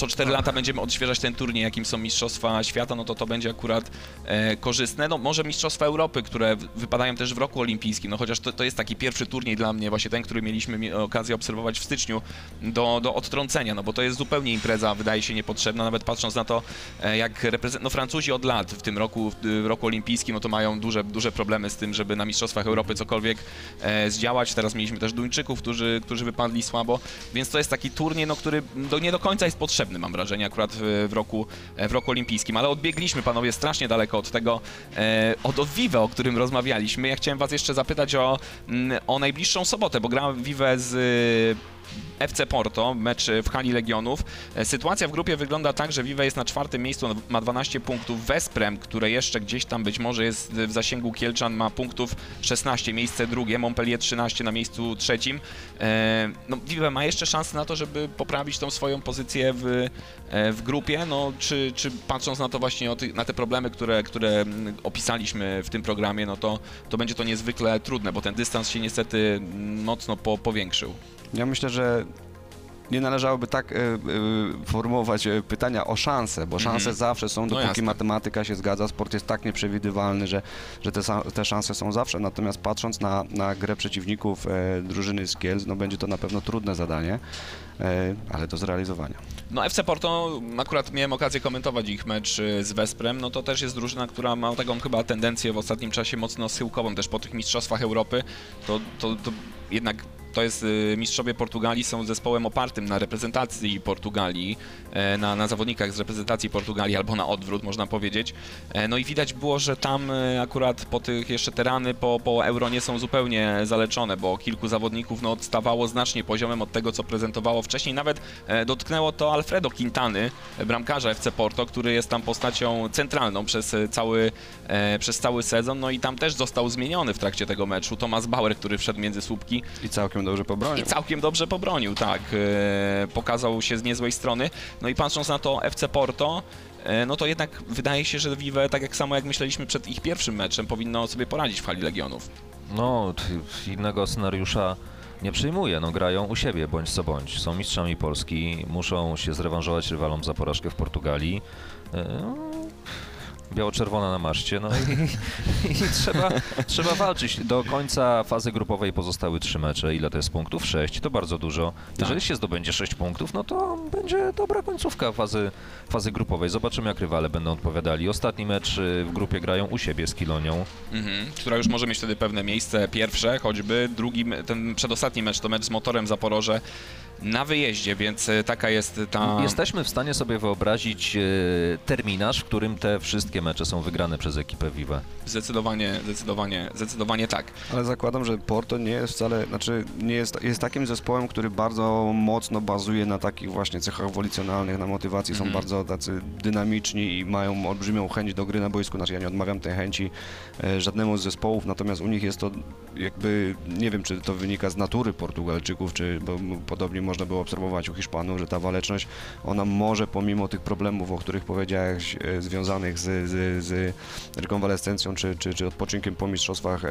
Speaker 3: co 4 lata będziemy odświeżać ten turniej, jakim są Mistrzostwa Świata, no to to będzie akurat e, korzystne. No może Mistrzostwa Europy, które wypadają też w roku olimpijskim, no chociaż to, to jest taki pierwszy turniej dla mnie, właśnie ten, który mieliśmy mi- okazję obserwować w styczniu, do, do odtrącenia, no bo to jest zupełnie impreza, wydaje się niepotrzebna, nawet patrząc na to, e, jak reprezent... no Francuzi od lat w tym roku, w roku olimpijskim, no to mają duże, duże problemy z tym, żeby na Mistrzostwach Europy cokolwiek e, zdziałać. Teraz mieliśmy też Duńczyków, którzy, którzy wypadli słabo, więc to jest taki turniej, no, który do, nie do końca jest potrzebny, mam wrażenie, akurat w, roku, e, w roku olimpijskim. Ale odbiegliśmy, panowie, strasznie daleko od tego, e, od, od Vive, o którym rozmawialiśmy. Ja chciałem was jeszcze zapytać o, mm, o najbliższą sobotę, bo gra Vive z FC Porto, mecz w hali Legionów. E, Sytuacja w grupie wygląda tak, że Vive jest na czwartym miejscu, ma 12 punktów. Vesprem, które jeszcze gdzieś tam być może jest w zasięgu Kielczan, ma punktów 16, miejsce drugie, Montpellier 13 na miejscu trzecim. E, No, Vive ma jeszcze szansę na to, żeby poprawić tą swoją pozycję w, e, w grupie, no, czy, czy patrząc na to właśnie, na te problemy, które, które mm, opisaliśmy w tym programie, no to, to będzie to niezwykle trudne, bo ten dystans się niestety mm, mocno po, powiększył.
Speaker 4: Ja myślę, że nie należałoby tak e, e, formułować e, pytania o szanse, bo szanse
Speaker 3: Mhm.
Speaker 4: zawsze są,
Speaker 3: No
Speaker 4: dopóki
Speaker 3: jasne.
Speaker 4: matematyka się zgadza, sport jest tak nieprzewidywalny, że, że te, te szanse są zawsze, natomiast patrząc na, na grę przeciwników e, drużyny z Kielc, no będzie to na pewno trudne zadanie, e, ale do zrealizowania.
Speaker 3: No FC Porto, akurat miałem okazję komentować ich mecz y, z Vesprem, no to też jest drużyna, która ma taką chyba tendencję w ostatnim czasie mocno schyłkową, też po tych Mistrzostwach Europy, to, to, to jednak to jest y, mistrzowie Portugalii są zespołem opartym na reprezentacji Portugalii, e, na, na zawodnikach z reprezentacji Portugalii albo na odwrót można powiedzieć. E, No i widać było, że tam e, akurat po tych jeszcze te rany po, po Euro nie są zupełnie zaleczone, bo kilku zawodników no, odstawało znacznie poziomem od tego, co prezentowało wcześniej. Nawet dotknęło to Alfredo Quintany, bramkarza FC Porto, który jest tam postacią centralną przez cały, przez cały sezon. No i tam też został zmieniony w trakcie tego meczu. Thomas Bauer, który wszedł między słupki
Speaker 4: I całkiem dobrze pobronił.
Speaker 3: i całkiem dobrze pobronił, tak. E, pokazał się z niezłej strony. No i patrząc na to FC Porto, e, no to jednak wydaje się, że Vive, tak jak samo jak myśleliśmy przed ich pierwszym meczem, powinno sobie poradzić w hali Legionów.
Speaker 5: No, innego scenariusza nie przyjmuję. No, grają u siebie, bądź co bądź. Są mistrzami Polski, muszą się zrewanżować rywalom za porażkę w Portugalii. E, Biało-czerwona na maszcie, no i, i trzeba, trzeba walczyć. Do końca fazy grupowej pozostały trzy mecze. Ile to jest punktów? Sześć. To bardzo dużo. Jeżeli się zdobędzie sześć punktów, no to będzie dobra końcówka fazy, fazy grupowej. Zobaczymy, jak rywale będą odpowiadali. Ostatni mecz y, w grupie grają u siebie z Kilonią.
Speaker 3: Mhm, która już może mieć wtedy pewne miejsce pierwsze, choćby drugi, me- ten przedostatni mecz to mecz z motorem Zaporoże. Na wyjeździe, więc e, taka jest ta...
Speaker 5: Jesteśmy w stanie sobie wyobrazić e, terminarz, w którym te wszystkie mecze są wygrane przez ekipę Vive.
Speaker 3: Zdecydowanie, zdecydowanie, zdecydowanie tak.
Speaker 4: Ale zakładam, że Porto nie jest wcale, znaczy nie jest, jest takim zespołem, który bardzo mocno bazuje na takich właśnie cechach wolicjonalnych, na motywacji, są
Speaker 3: Mhm.
Speaker 4: bardzo tacy dynamiczni i mają olbrzymią chęć do gry na boisku, znaczy ja nie odmawiam tej chęci e, żadnemu z zespołów, natomiast u nich jest to jakby, nie wiem czy to wynika z natury Portugalczyków, czy bo podobnie można było obserwować u Hiszpanów, że ta waleczność, ona może pomimo tych problemów, o których powiedziałeś, e, związanych z, z, z rekonwalescencją czy, czy, czy odpoczynkiem po mistrzostwach e,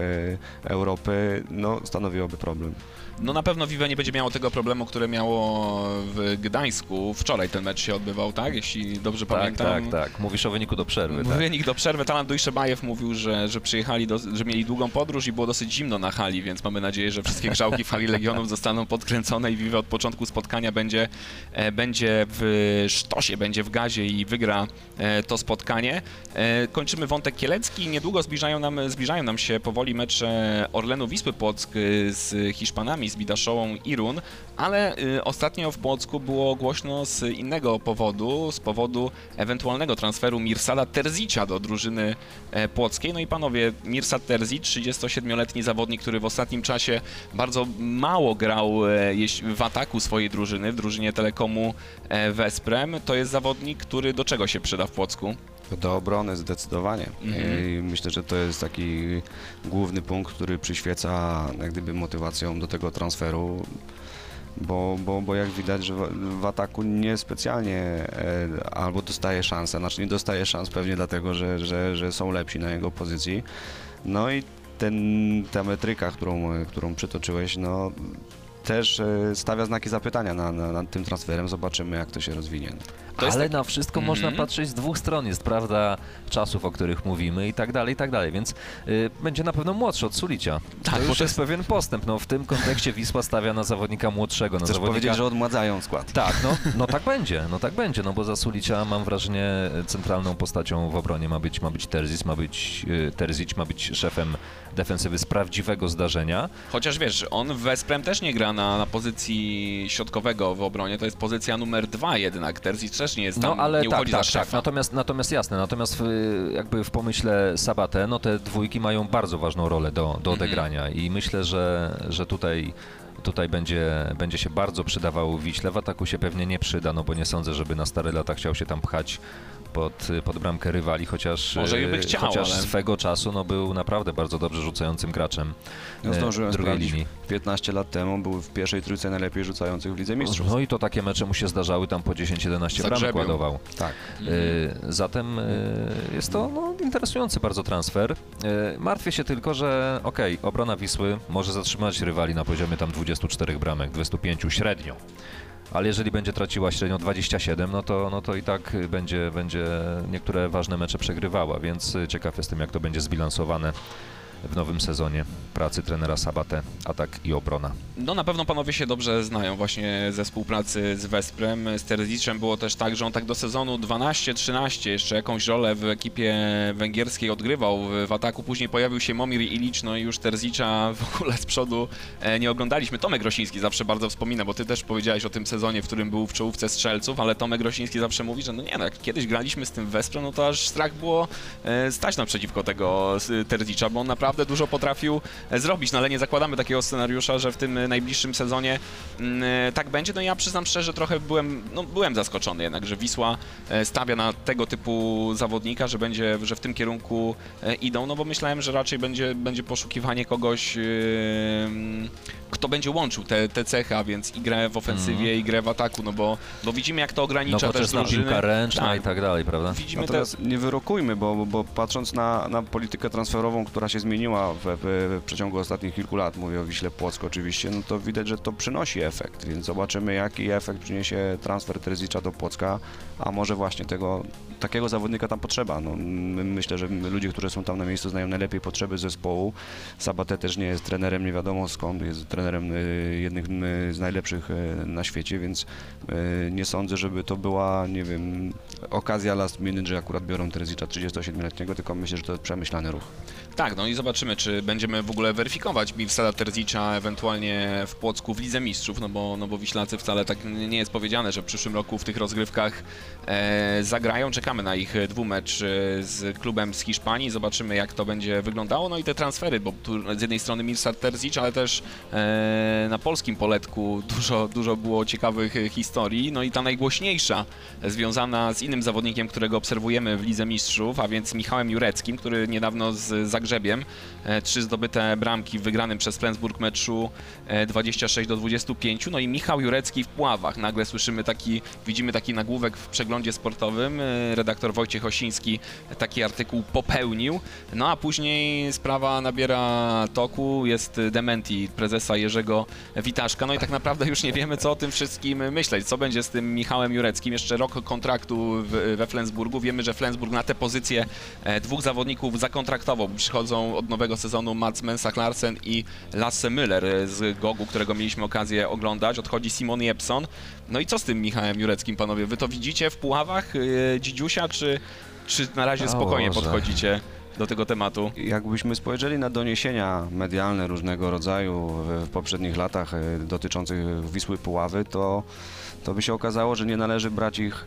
Speaker 4: Europy, no stanowiłoby problem.
Speaker 3: No na pewno Vive nie będzie miało tego problemu, które miało w Gdańsku. Wczoraj ten mecz się odbywał, tak? Jeśli dobrze
Speaker 5: Tak,
Speaker 3: pamiętam.
Speaker 5: tak, tak. Mówisz o wyniku do przerwy, tak?
Speaker 3: Wynik do przerwy. Talan Dujszebajew mówił, że, że przyjechali, do, że mieli długą podróż i było dosyć zimno na hali, więc mamy nadzieję, że wszystkie grzałki w hali Legionów zostaną podkręcone i Vive od początku spotkania będzie, e, będzie w sztosie, będzie w gazie i wygra e, to spotkanie. E, kończymy wątek kielecki. Niedługo zbliżają nam, zbliżają nam się powoli mecze Orlenu Wisły Płock z Hiszpanami, z Bidaszołą i Run, ale y, ostatnio w Płocku było głośno z innego powodu, z powodu ewentualnego transferu Mirsada Terzicia do drużyny e, płockiej. No i panowie, Mirsad Terzic, 37-letni zawodnik, który w ostatnim czasie bardzo mało grał e, w ataku swojej drużyny, w drużynie Telekomu e, Vesprem, to jest zawodnik, który do czego się przyda w Płocku?
Speaker 4: Do obrony zdecydowanie.
Speaker 3: Mhm.
Speaker 4: Myślę, że to jest taki główny punkt, który przyświeca jak gdyby motywacją do tego transferu. Bo, bo, bo jak widać, że w, w ataku niespecjalnie e, albo dostaje szansę, znaczy nie dostaje szans pewnie dlatego, że, że, że są lepsi na jego pozycji. No i ten, ta metryka, którą, którą przytoczyłeś, no też e, stawia znaki zapytania na, na, nad tym transferem. Zobaczymy, jak to się rozwinie.
Speaker 3: To jest
Speaker 5: Ale
Speaker 3: tak-
Speaker 5: na wszystko
Speaker 3: Mhm.
Speaker 5: można patrzeć z dwóch stron. Jest prawda czasów, o których mówimy i tak dalej, i tak dalej. Więc y, będzie na pewno młodszy od Sulicia.
Speaker 3: Tak,
Speaker 5: to
Speaker 3: bo
Speaker 5: już
Speaker 3: to
Speaker 5: jest pewien postęp. No, w tym kontekście Wisła stawia na zawodnika młodszego. Na
Speaker 4: Chcesz
Speaker 5: zawodnika...
Speaker 4: powiedzieć, że odmładzają skład?
Speaker 5: Tak, no, no tak będzie, no tak będzie, no bo za Sulicia mam wrażenie centralną postacią w obronie ma być, ma być Terzic, ma być y, Terzic, ma być szefem defensywy z prawdziwego zdarzenia.
Speaker 3: Chociaż wiesz, on w Vesprem też nie gra na, na pozycji środkowego w obronie, to jest pozycja numer dwa jednak. Terzic też nie jest tam,
Speaker 5: No ale
Speaker 3: nie
Speaker 5: tak,
Speaker 3: uchodzi
Speaker 5: tak,
Speaker 3: za
Speaker 5: tak. Natomiast, natomiast jasne, natomiast w, jakby w pomyśle Sabatę, no te dwójki mają bardzo ważną rolę do,
Speaker 3: Mhm.
Speaker 5: do odegrania i myślę, że, że tutaj tutaj będzie, będzie się bardzo przydawał Wiśle. W ataku się pewnie nie przyda, no bo nie sądzę, żeby na stare lata chciał się tam pchać pod, pod bramkę rywali, chociaż,
Speaker 3: Może by
Speaker 5: e,
Speaker 3: chciał,
Speaker 5: chociaż
Speaker 3: ale-
Speaker 5: swego czasu no, był naprawdę bardzo dobrze rzucającym graczem
Speaker 4: Ja
Speaker 5: e,
Speaker 4: zdążyłem
Speaker 5: drugiej
Speaker 4: sprawdzić.
Speaker 5: linii.
Speaker 4: 15 lat temu był w pierwszej trójce najlepiej rzucających w Lidze Mistrzów.
Speaker 5: No i to takie mecze mu się zdarzały, tam po 10-11 bramek ładował.
Speaker 4: Tak.
Speaker 5: Y, Zatem y, jest to no, interesujący bardzo transfer. Martwię się tylko, że okej, obrona Wisły może zatrzymać rywali na poziomie tam 24 bramek, 25 średnio. Ale jeżeli będzie traciła średnio 27, no to, no to i tak będzie, będzie niektóre ważne mecze przegrywała, więc ciekaw jestem, jak to będzie zbilansowane w nowym sezonie pracy trenera Sabatę, atak i obrona.
Speaker 3: No na pewno panowie się dobrze znają właśnie ze współpracy z Vesprem. Z Terzicem było też tak, że on tak do sezonu 12-13 jeszcze jakąś rolę w ekipie węgierskiej odgrywał w, ataku. Później pojawił się Momir Ilicz, no i już Terzicza w ogóle z przodu e, nie oglądaliśmy. Tomek Grosiński zawsze bardzo wspomina, bo ty też powiedziałeś o tym sezonie, w którym był w czołówce strzelców, ale Tomek Grosiński zawsze mówi, że no nie no, jak kiedyś graliśmy z tym Vesprem, no to aż strach było e, stać naprzeciwko tego e, Terzicza, bo on naprawdę dużo potrafił e, zrobić, no ale nie zakładamy takiego scenariusza, że w tym e, najbliższym sezonie mm, e, tak będzie. No ja przyznam szczerze, trochę byłem, no byłem zaskoczony jednak, że Wisła stawia na tego typu zawodnika, że będzie, że w tym kierunku idą, no bo myślałem, że raczej będzie, będzie poszukiwanie kogoś, mm, kto będzie łączył te, te cechy, a więc i grę w ofensywie, i grę w ataku, no bo, bo widzimy jak to ogranicza też
Speaker 5: Nowoczesna
Speaker 3: drużyny.
Speaker 5: piłka ręczna
Speaker 3: Tak.
Speaker 5: i tak dalej, prawda?
Speaker 3: Widzimy te,
Speaker 4: Natomiast nie wyrokujmy, bo, bo, patrząc na, na politykę transferową, która się zmieniła w, w, w przeciągu ostatnich kilku lat, mówię o Wiśle Płock oczywiście, no to widać, że to przynosi efekt, więc zobaczymy jaki efekt przyniesie transfer Terzicza do Płocka, a może właśnie tego takiego zawodnika tam potrzeba. No, my, myślę, że ludzie, którzy są tam na miejscu znają najlepiej potrzeby zespołu. Sabate też nie jest trenerem nie wiadomo skąd, jest trenerem y, jednym y, z najlepszych y, na świecie, więc nie sądzę, żeby to była, nie wiem, okazja last minute, że akurat biorą Terezicza 37-letniego, tylko myślę, że to jest przemyślany ruch.
Speaker 3: Tak, no i zobaczymy, czy będziemy w ogóle weryfikować Mirsada Terzicza ewentualnie w Płocku w Lidze Mistrzów, no bo, no bo Wiślacy wcale tak nie jest powiedziane, że w przyszłym roku w tych rozgrywkach e, zagrają. Czekamy na ich dwumecz e, z klubem z Hiszpanii, zobaczymy jak to będzie wyglądało. No i te transfery, bo tu z jednej strony Mirsad Terzic, ale też e, na polskim poletku dużo, dużo było ciekawych e, historii. No i ta najgłośniejsza e, związana z innym zawodnikiem, którego obserwujemy w Lidze Mistrzów, a więc Michałem Jureckim, który niedawno z Zagrzebiem e, trzy zdobyte bramki w wygranym przez Flensburg meczu e, 26 do 25. No i Michał Jurecki w Pławach. Nagle słyszymy taki, widzimy taki nagłówek w przeglądzie sportowym. E, Redaktor Wojciech Osiński taki artykuł popełnił. No a później sprawa nabiera toku. Jest dementi prezesa Jerzego Witaszka. No i tak naprawdę już nie wiemy, co o tym wszystkim myśleć. Co będzie z tym Michałem Jureckim? Jeszcze rok kontraktu we Flensburgu. Wiemy, że Flensburg na tę pozycję e, dwóch zawodników zakontraktował. Przychodzą od nowego sezonu Mats Mensah Larsen i Lasse Müller z Gogu, którego mieliśmy okazję oglądać. Odchodzi Simon Jepson. No i co z tym Michałem Jureckim, panowie? Wy to widzicie w Puławach e, Dzidziusia, czy, czy na razie spokojnie podchodzicie do tego tematu?
Speaker 4: Jakbyśmy spojrzeli na doniesienia medialne różnego rodzaju w, poprzednich latach e, dotyczących Wisły Puławy, to, to by się okazało, że nie należy brać ich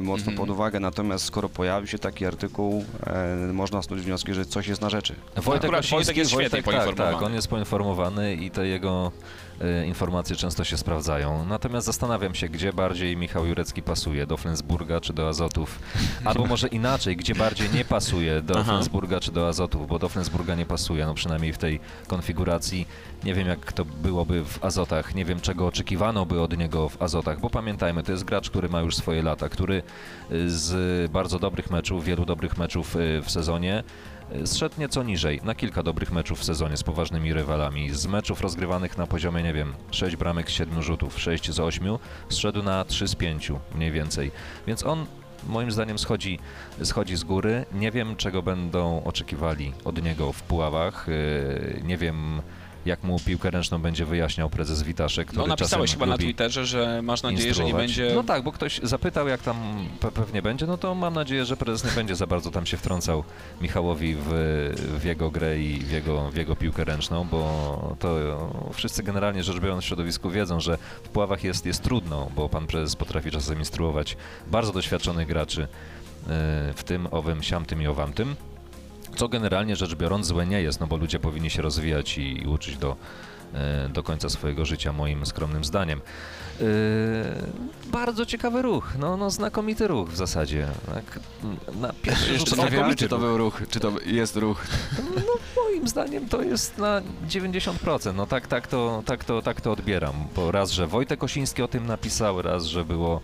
Speaker 4: mocno
Speaker 3: Mhm.
Speaker 4: pod uwagę. Natomiast skoro pojawi się taki artykuł, e, można snuć wnioski, że coś jest na rzeczy.
Speaker 5: Wojtek Osiński,
Speaker 3: Wojtek jest świetnie
Speaker 5: tak,
Speaker 3: poinformowany.
Speaker 5: tak, on jest poinformowany i te jego informacje często się sprawdzają. Natomiast zastanawiam się, gdzie bardziej Michał Jurecki pasuje, do Flensburga czy do Azotów, albo może inaczej, gdzie bardziej nie pasuje, do
Speaker 3: Aha.
Speaker 5: Flensburga czy do Azotów, bo do Flensburga nie pasuje, no przynajmniej w tej konfiguracji. Nie wiem, jak to byłoby w Azotach, nie wiem, czego oczekiwano by od niego w Azotach, bo pamiętajmy, to jest gracz, który ma już swoje lata, który y, z bardzo dobrych meczów, wielu dobrych meczów y, w sezonie, zszedł nieco niżej, na kilka dobrych meczów w sezonie z poważnymi rywalami. Z meczów rozgrywanych na poziomie, nie wiem, 6 bramek z 7 rzutów, 6 z 8, zszedł na 3 z 5 mniej więcej. Więc on moim zdaniem schodzi, schodzi z góry. Nie wiem, czego będą oczekiwali od niego w Puławach. Y, Nie wiem, jak mu piłkę ręczną będzie wyjaśniał prezes Witaszek, który
Speaker 3: No napisałeś chyba na Twitterze, że masz nadzieję, że nie będzie...
Speaker 5: No tak, bo ktoś zapytał, jak tam pe pewnie będzie, no to mam nadzieję, że prezes nie będzie za bardzo tam się wtrącał Michałowi w, w jego grę i w jego, w jego piłkę ręczną, bo to wszyscy generalnie rzecz biorąc w środowisku wiedzą, że w Puławach jest, jest trudno, bo pan prezes potrafi czasem instruować bardzo doświadczonych graczy, y, w tym, owym, siamtym i owamtym. Co generalnie rzecz biorąc złe nie jest, no bo ludzie powinni się rozwijać i, i uczyć do, e, do końca swojego życia, moim skromnym zdaniem. E, bardzo ciekawy ruch, no, no znakomity ruch w zasadzie. Tak, na pierwszy rzut oka
Speaker 4: czy to był ruch, czy to jest ruch.
Speaker 5: no, moim zdaniem to jest na 90%. No tak, tak, to, tak, to, tak to odbieram. Bo raz, że Wojtek Osiński o tym napisał, raz, że było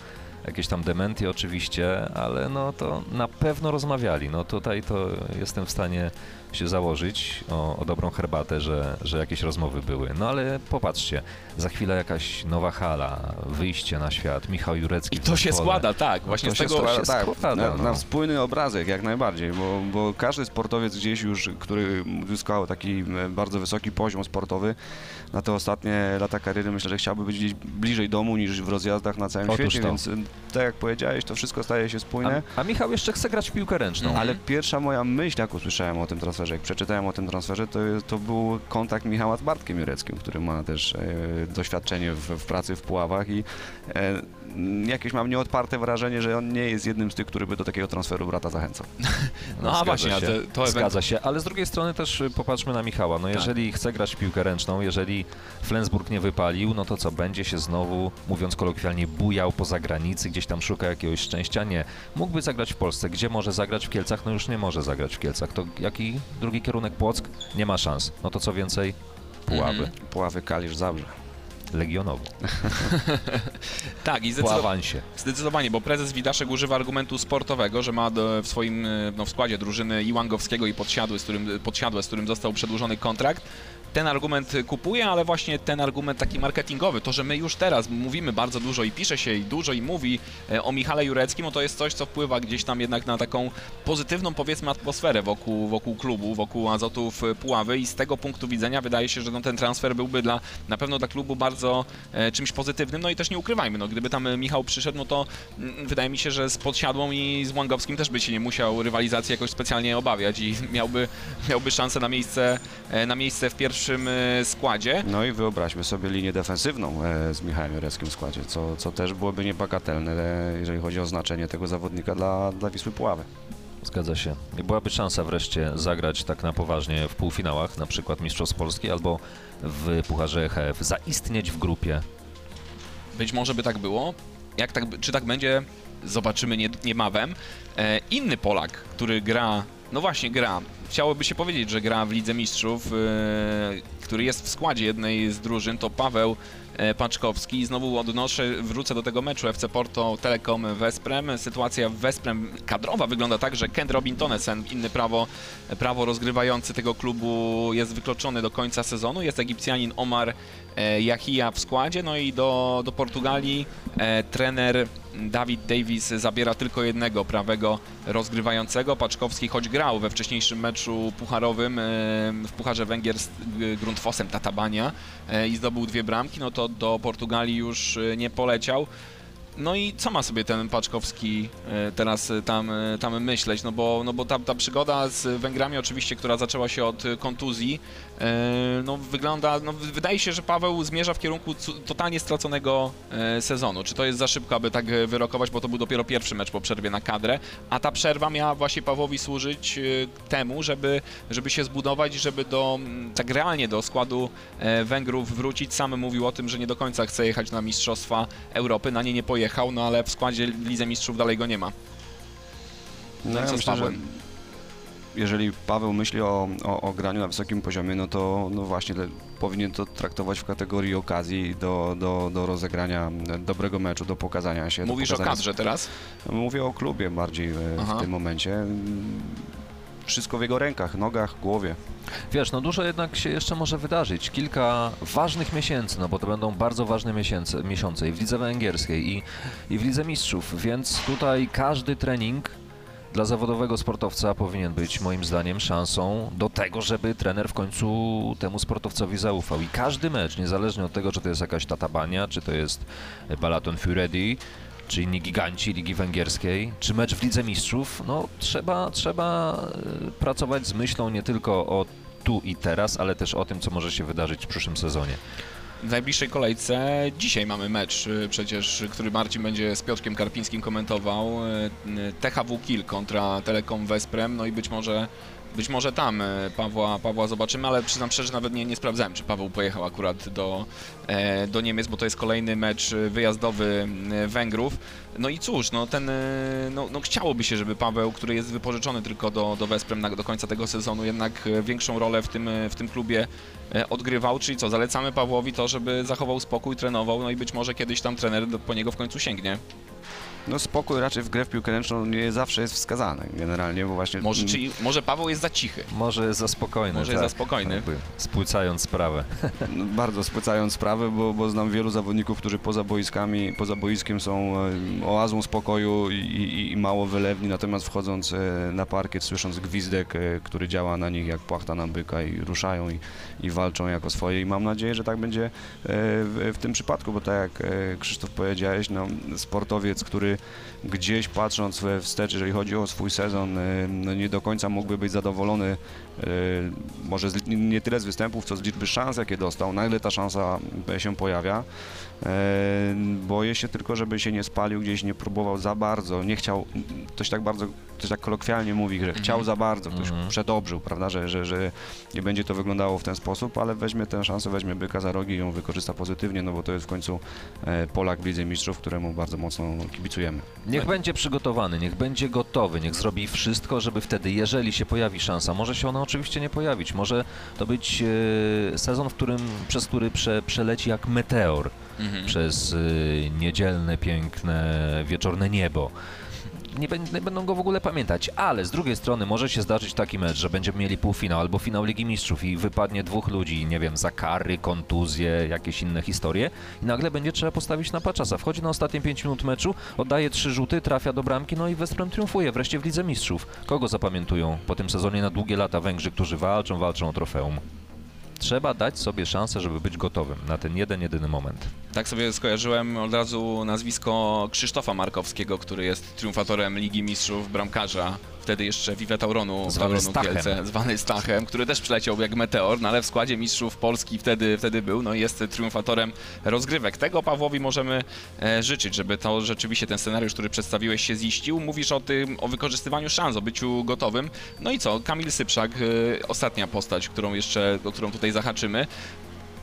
Speaker 5: jakieś tam dementy oczywiście, ale no to na pewno rozmawiali. No tutaj to jestem w stanie się założyć o, o dobrą herbatę, że, że jakieś rozmowy były. No ale popatrzcie, za chwilę jakaś nowa hala, wyjście na świat, Michał Jurecki
Speaker 3: I to się składa, tak, właśnie
Speaker 5: to
Speaker 3: z
Speaker 5: się
Speaker 3: tego...
Speaker 5: składa,
Speaker 4: tak,
Speaker 5: składa,
Speaker 4: na,
Speaker 5: no.
Speaker 4: na wspólny obrazek jak najbardziej, bo, bo każdy sportowiec gdzieś już, który uzyskał taki e, bardzo wysoki poziom sportowy na te ostatnie lata kariery, myślę, że chciałby być gdzieś bliżej domu niż w rozjazdach na całym
Speaker 5: Otóż
Speaker 4: świecie,
Speaker 5: to.
Speaker 4: więc e, tak jak powiedziałeś, to wszystko staje się spójne.
Speaker 5: A, a Michał jeszcze chce grać w piłkę ręczną.
Speaker 4: Ale pierwsza moja myśl, jak usłyszałem o tym transferze, jak przeczytałem o tym transferze, to, to był kontakt Michała z Bartkiem Jureckim, który ma też e, doświadczenie w, w pracy w Puławach i e, jakieś mam nieodparte wrażenie, że on nie jest jednym z tych, który by do takiego transferu brata zachęcał.
Speaker 3: No a
Speaker 5: zgadza
Speaker 3: właśnie, a
Speaker 5: się.
Speaker 3: to,
Speaker 5: Zgadza się, ale z drugiej strony też y, popatrzmy na Michała. No jeżeli chce grać w piłkę ręczną, jeżeli Flensburg nie wypalił, no to co, będzie się znowu, mówiąc kolokwialnie, bujał po zagranicy, gdzieś tam szuka jakiegoś szczęścia? Nie. Mógłby zagrać w Polsce. Gdzie może zagrać w Kielcach? No już nie może zagrać w Kielcach. To jaki drugi kierunek Płock? Nie ma szans. No to co więcej? Puławy.
Speaker 3: Mhm.
Speaker 4: Puławy, Kalisz, Zabrze.
Speaker 5: Legionowo.
Speaker 3: Tak, i zdecydowanie... Zdecydowanie, bo prezes Widaszek używa argumentu sportowego, że ma do, w swoim e, no, w składzie drużyny Iłangowskiego i Podsiadły, z którym, Podsiadłe, z którym został przedłużony kontrakt. Ten argument kupuję, ale właśnie ten argument taki marketingowy, to, że my już teraz mówimy bardzo dużo i pisze się i dużo i mówi e, o Michale Jureckim, no to jest coś, co wpływa gdzieś tam jednak na taką pozytywną, powiedzmy, atmosferę wokół, wokół klubu, wokół Azotów Puławy i z tego punktu widzenia wydaje się, że no, ten transfer byłby dla, na pewno dla klubu bardzo e, czymś pozytywnym, no i też nie ukrywajmy, no gdyby tam Michał przyszedł, no to mm, wydaje mi się, że z Podsiadłą i z Łangowskim też by się nie musiał rywalizacji jakoś specjalnie obawiać i miałby, miałby szansę na miejsce, e, na miejsce w pierwszym e, składzie.
Speaker 4: No i wyobraźmy sobie linię defensywną e, z Michałem Jureckim w składzie, co, co też byłoby niebagatelne, e, jeżeli chodzi o znaczenie tego zawodnika dla, dla Wisły Puławy.
Speaker 5: Zgadza się. I byłaby szansa wreszcie zagrać tak na poważnie w półfinałach, na przykład Mistrzostw Polski albo w Pucharze EHF, zaistnieć w grupie.
Speaker 3: Być może by tak było. Jak tak, czy tak będzie, zobaczymy nie, niebawem. E, inny Polak, który gra, no właśnie gra, chciałoby się powiedzieć, że gra w Lidze Mistrzów, e, który jest w składzie jednej z drużyn, to Paweł e, Paczkowski. I znowu odnoszę, wrócę do tego meczu FC Porto Telekom Wesprem. Sytuacja w Wesprem kadrowa wygląda tak, że Kent Robin Tonesen, inny prawo, prawo rozgrywający tego klubu jest wykluczony do końca sezonu. Jest Egipcjanin Omar e, Yahia w składzie, no i do, do Portugalii trener Dawid Davis zabiera tylko jednego prawego rozgrywającego. Paczkowski, choć grał we wcześniejszym meczu pucharowym e, w Pucharze Węgier z e, Gruntfosem Tatabania e, i zdobył dwie bramki, no to do Portugalii już nie poleciał. No i co ma sobie ten Paczkowski e, teraz e, tam, e, tam myśleć? No bo, no bo ta, ta przygoda z Węgrami oczywiście, która zaczęła się od kontuzji, no wygląda, no wydaje się, że Paweł zmierza w kierunku totalnie straconego sezonu. Czy to jest za szybko, aby tak wyrokować, bo to był dopiero pierwszy mecz po przerwie na kadrę, a ta przerwa miała właśnie Pawłowi służyć temu, żeby, żeby się zbudować, żeby do, tak realnie do składu Węgrów wrócić. Sam mówił o tym, że nie do końca chce jechać na Mistrzostwa Europy, na nie nie pojechał, no ale w składzie Lidze Mistrzów dalej go nie ma.
Speaker 4: No,
Speaker 3: co z
Speaker 4: myślę, że jeżeli Paweł myśli o, o, o graniu na wysokim poziomie, no to no właśnie le- powinien to traktować w kategorii okazji do, do, do rozegrania dobrego meczu, do pokazania się.
Speaker 3: Mówisz o
Speaker 4: pokazania-
Speaker 3: kadrze teraz?
Speaker 4: Mówię o klubie bardziej e,
Speaker 3: Aha.
Speaker 4: w tym momencie. Wszystko w jego rękach, nogach, głowie.
Speaker 5: Wiesz, no dużo jednak się jeszcze może wydarzyć. Kilka ważnych miesięcy, no bo to będą bardzo ważne miesiące, miesiące i w Lidze Węgierskiej, i, i w Lidze Mistrzów, więc tutaj każdy trening dla zawodowego sportowca powinien być moim zdaniem szansą do tego, żeby trener w końcu temu sportowcowi zaufał. I każdy mecz, niezależnie od tego, czy to jest jakaś Tatabania, czy to jest Balaton Furedi, czy inni giganci Ligi Węgierskiej, czy mecz w Lidze Mistrzów, no trzeba, trzeba e, pracować z myślą nie tylko o tu i teraz, ale też o tym, co może się wydarzyć w przyszłym sezonie.
Speaker 3: W najbliższej kolejce dzisiaj mamy mecz y, przecież, który Marcin będzie z Piotrkiem Karpińskim komentował. y, y, THW Kiel kontra Telekom Wesprem, no i być może być może tam y, Pawła, Pawła zobaczymy, ale przyznam szczerze, nawet nie, nie sprawdzałem, czy Paweł pojechał akurat do, e, do Niemiec, bo to jest kolejny mecz y, wyjazdowy Węgrów. No i cóż, no ten, no, no chciałoby się, żeby Paweł, który jest wypożyczony tylko do, do Wesprem na, do końca tego sezonu, jednak większą rolę w tym, w tym klubie e, odgrywał, czyli co, zalecamy Pawłowi to, żeby zachował spokój, trenował, no i być może kiedyś tam trener po niego w końcu sięgnie.
Speaker 4: No spokój raczej w grę w piłkę ręczną nie zawsze jest wskazany generalnie, bo właśnie...
Speaker 3: Może, czyli, może Paweł jest za cichy.
Speaker 5: Może jest za spokojny.
Speaker 3: Może jest
Speaker 5: tak,
Speaker 3: za spokojny.
Speaker 5: jakby Spłycając sprawę.
Speaker 4: No, bardzo spłycając sprawę, bo, bo znam wielu zawodników, którzy poza boiskami, poza boiskiem są e, oazą spokoju i, i, i mało wylewni, natomiast wchodząc e, na parkiet, słysząc gwizdek, e, który działa na nich jak płachta na byka i ruszają i, i walczą jako swoje i mam nadzieję, że tak będzie w, w tym przypadku, bo tak jak Krzysztof powiedziałeś, no, sportowiec, który gdzieś patrząc wstecz, jeżeli chodzi o swój sezon, e, no, nie do końca mógłby być zadowolony e, może z, nie tyle z występów, co z liczby szans, jakie dostał, na ile ta szansa się pojawia. Boję się tylko, żeby się nie spalił, gdzieś nie próbował za bardzo, nie chciał, ktoś tak bardzo, ktoś tak kolokwialnie mówi, że chciał za bardzo, ktoś
Speaker 5: Mhm.
Speaker 4: przedobrzył, prawda, że, że, że nie będzie to wyglądało w ten sposób, ale weźmie tę szansę, weźmie byka za rogi i ją wykorzysta pozytywnie, no bo to jest w końcu e, Polak w Lidze Mistrzów, któremu bardzo mocno kibicujemy.
Speaker 5: Niech będzie przygotowany, niech będzie gotowy, niech zrobi wszystko, żeby wtedy, jeżeli się pojawi szansa, może się ona oczywiście nie pojawić, może to być e, sezon, w którym, przez który prze, przeleci jak meteor
Speaker 3: Mhm.
Speaker 5: przez e, niedzielne, piękne, wieczorne niebo. Nie, nie będą go w ogóle pamiętać. Ale z drugiej strony może się zdarzyć taki mecz, że będziemy mieli półfinał albo finał Ligi Mistrzów i wypadnie dwóch ludzi, nie wiem, za kary, kontuzje, jakieś inne historie i nagle będzie trzeba postawić na paczasa. Wchodzi na ostatnie 5 minut meczu, oddaje trzy rzuty, trafia do bramki, no i Wesprem triumfuje wreszcie w Lidze Mistrzów. Kogo zapamiętują po tym sezonie na długie lata Węgrzy, którzy walczą, walczą o trofeum? Trzeba dać sobie szansę, żeby być gotowym na ten jeden, jedyny moment.
Speaker 3: Tak sobie skojarzyłem od razu nazwisko Krzysztofa Markowskiego, który jest triumfatorem Ligi Mistrzów, bramkarza, wtedy jeszcze Vive Tauronu,
Speaker 5: Zwany
Speaker 3: Tauronu
Speaker 5: Stachem.
Speaker 3: Kielce, zwany Stachem, który też przyleciał jak meteor, no ale w składzie Mistrzów Polski wtedy, wtedy był, no i jest triumfatorem rozgrywek. Tego Pawłowi możemy e, życzyć, żeby to rzeczywiście ten scenariusz, który przedstawiłeś się ziścił. Mówisz o tym, o wykorzystywaniu szans, o byciu gotowym. No i co, Kamil Sypszak, e, ostatnia postać, którą jeszcze, o którą tutaj zahaczymy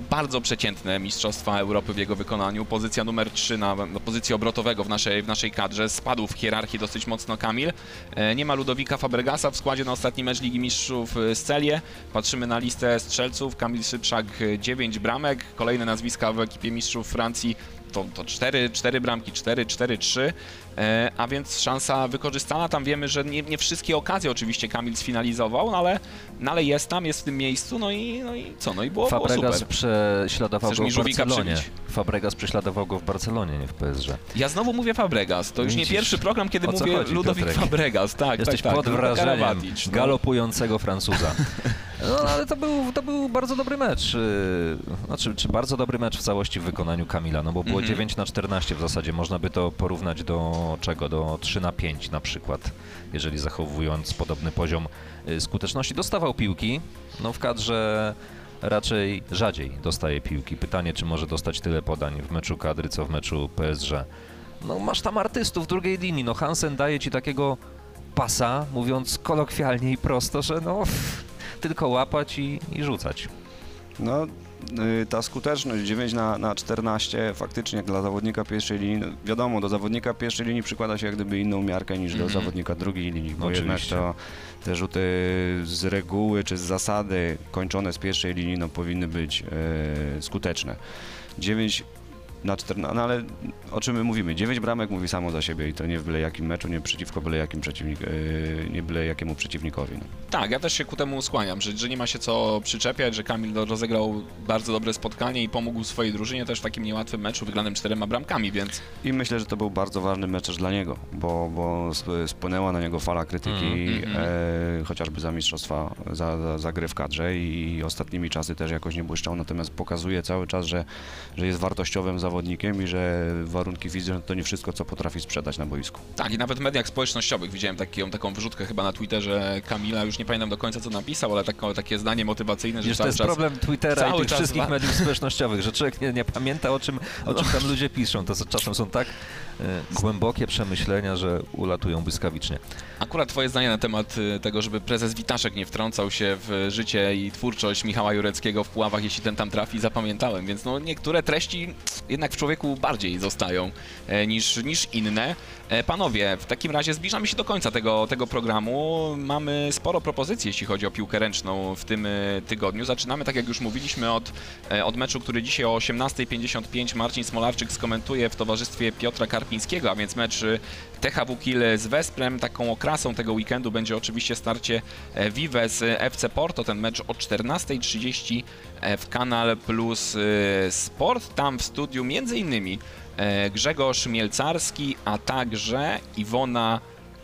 Speaker 3: bardzo przeciętne Mistrzostwa Europy w jego wykonaniu. Pozycja numer 3 na, na pozycji obrotowego w naszej, w naszej kadrze. Spadł w hierarchii dosyć mocno Kamil. E, nie ma Ludowika Fabregasa w składzie na ostatni mecz Ligi Mistrzów e, z Celie. Patrzymy na listę strzelców. Kamil Szybszak 9 bramek. Kolejne nazwiska w ekipie Mistrzów Francji to, to 4, 4 bramki, 4, 4, 3, e, a więc szansa wykorzystana. Tam wiemy, że nie, nie wszystkie okazje oczywiście Kamil sfinalizował, no ale, no ale jest tam, jest w tym miejscu, no i, no i co, no i było, było
Speaker 5: Fabregas
Speaker 3: super.
Speaker 5: prześladował
Speaker 3: Chcesz
Speaker 5: go w Barcelonie.
Speaker 3: przybić?
Speaker 5: Fabregas prześladował go w Barcelonie, nie w PSG.
Speaker 3: Ja znowu mówię Fabregas. To już nie
Speaker 5: Widzisz,
Speaker 3: pierwszy program, kiedy mówię
Speaker 5: chodzi,
Speaker 3: Ludowik
Speaker 5: Piotrek?
Speaker 3: Fabregas. Tak,
Speaker 5: Jesteś
Speaker 3: tak, tak.
Speaker 5: pod wrażeniem
Speaker 3: no.
Speaker 5: galopującego Francuza. No ale to był, to był bardzo dobry mecz. yy, Znaczy, czy bardzo dobry mecz w całości w wykonaniu Kamila, no bo było
Speaker 3: Mhm.
Speaker 5: 9 na 14 w zasadzie. Można by to porównać do czego? Do 3 na 5 na przykład, jeżeli zachowując podobny poziom yy, skuteczności. Dostawał piłki, no w kadrze raczej rzadziej dostaje piłki. Pytanie, czy może dostać tyle podań w meczu kadry, co w meczu PSG. No masz tam artystów drugiej linii, no Hansen daje ci takiego pasa, mówiąc kolokwialnie i prosto, że no tylko łapać i, i rzucać.
Speaker 4: No, y, ta skuteczność 9 na, na 14 faktycznie dla zawodnika pierwszej linii, no, wiadomo, do zawodnika pierwszej linii przykłada się jak gdyby inną miarkę niż do
Speaker 3: Mhm.
Speaker 4: zawodnika drugiej linii, bo
Speaker 5: Oczywiście.
Speaker 4: jednak to te rzuty z reguły czy z zasady kończone z pierwszej linii no, powinny być e, skuteczne. 9 na 14, no ale o czym my mówimy? 9 bramek mówi samo za siebie i to nie w byle jakim meczu, nie przeciwko byle jakim przeciwnik, e, nie byle jakiemu przeciwnikowi. No.
Speaker 3: Tak, ja też się ku temu skłaniam, że, że nie ma się co przyczepiać, że Kamil rozegrał bardzo dobre spotkanie i pomógł swojej drużynie też w takim niełatwym meczu wygranym czterema bramkami, więc
Speaker 4: I myślę, że to był bardzo ważny mecz też dla niego, bo, bo sp- spłynęła na niego fala krytyki,
Speaker 3: Mm, mm,
Speaker 4: e, chociażby za mistrzostwa, za, za, za gry w kadrze i ostatnimi czasy też jakoś nie błyszczał, natomiast pokazuje cały czas, że, że jest wartościowym zawodnikiem i że warunki fizyczne to nie wszystko, co potrafi sprzedać na boisku.
Speaker 3: tak, i nawet w mediach społecznościowych widziałem taką, taką wrzutkę chyba na Twitterze Kamila, już nie pamiętam do końca co napisał, ale taką, takie zdanie motywacyjne, że
Speaker 5: Wiesz, to jest
Speaker 3: czas...
Speaker 5: problem Twittera i
Speaker 3: cały
Speaker 5: tych
Speaker 3: czas
Speaker 5: wszystkich mediów społecznościowych, że człowiek nie, nie pamięta o czym, o czym tam ludzie piszą. To czasem są tak e, głębokie przemyślenia, że ulatują błyskawicznie.
Speaker 3: Akurat twoje zdanie na temat y, tego, żeby prezes Witaszek nie wtrącał się w życie i twórczość Michała Jureckiego w Puławach, jeśli ten tam trafi, zapamiętałem, więc no niektóre treści jednak w człowieku bardziej zostają e, niż, niż inne. E, Panowie, w takim razie zbliżamy się do końca tego, tego programu. Mamy sporo propozycji, jeśli chodzi o piłkę ręczną w tym e, tygodniu. Zaczynamy, tak jak już mówiliśmy, od, e, od meczu, który dzisiaj o 18.55 Marcin Smolarczyk skomentuje w towarzystwie Piotra Karpińskiego, a więc mecz THW Kiel z Wesprem. Taką okrasą tego weekendu będzie oczywiście starcie Vive z FC Porto. Ten mecz o 14.30 e, w Kanal Plus Sport. Tam w studiu między innymi Grzegorz Mielcarski, a także Iwona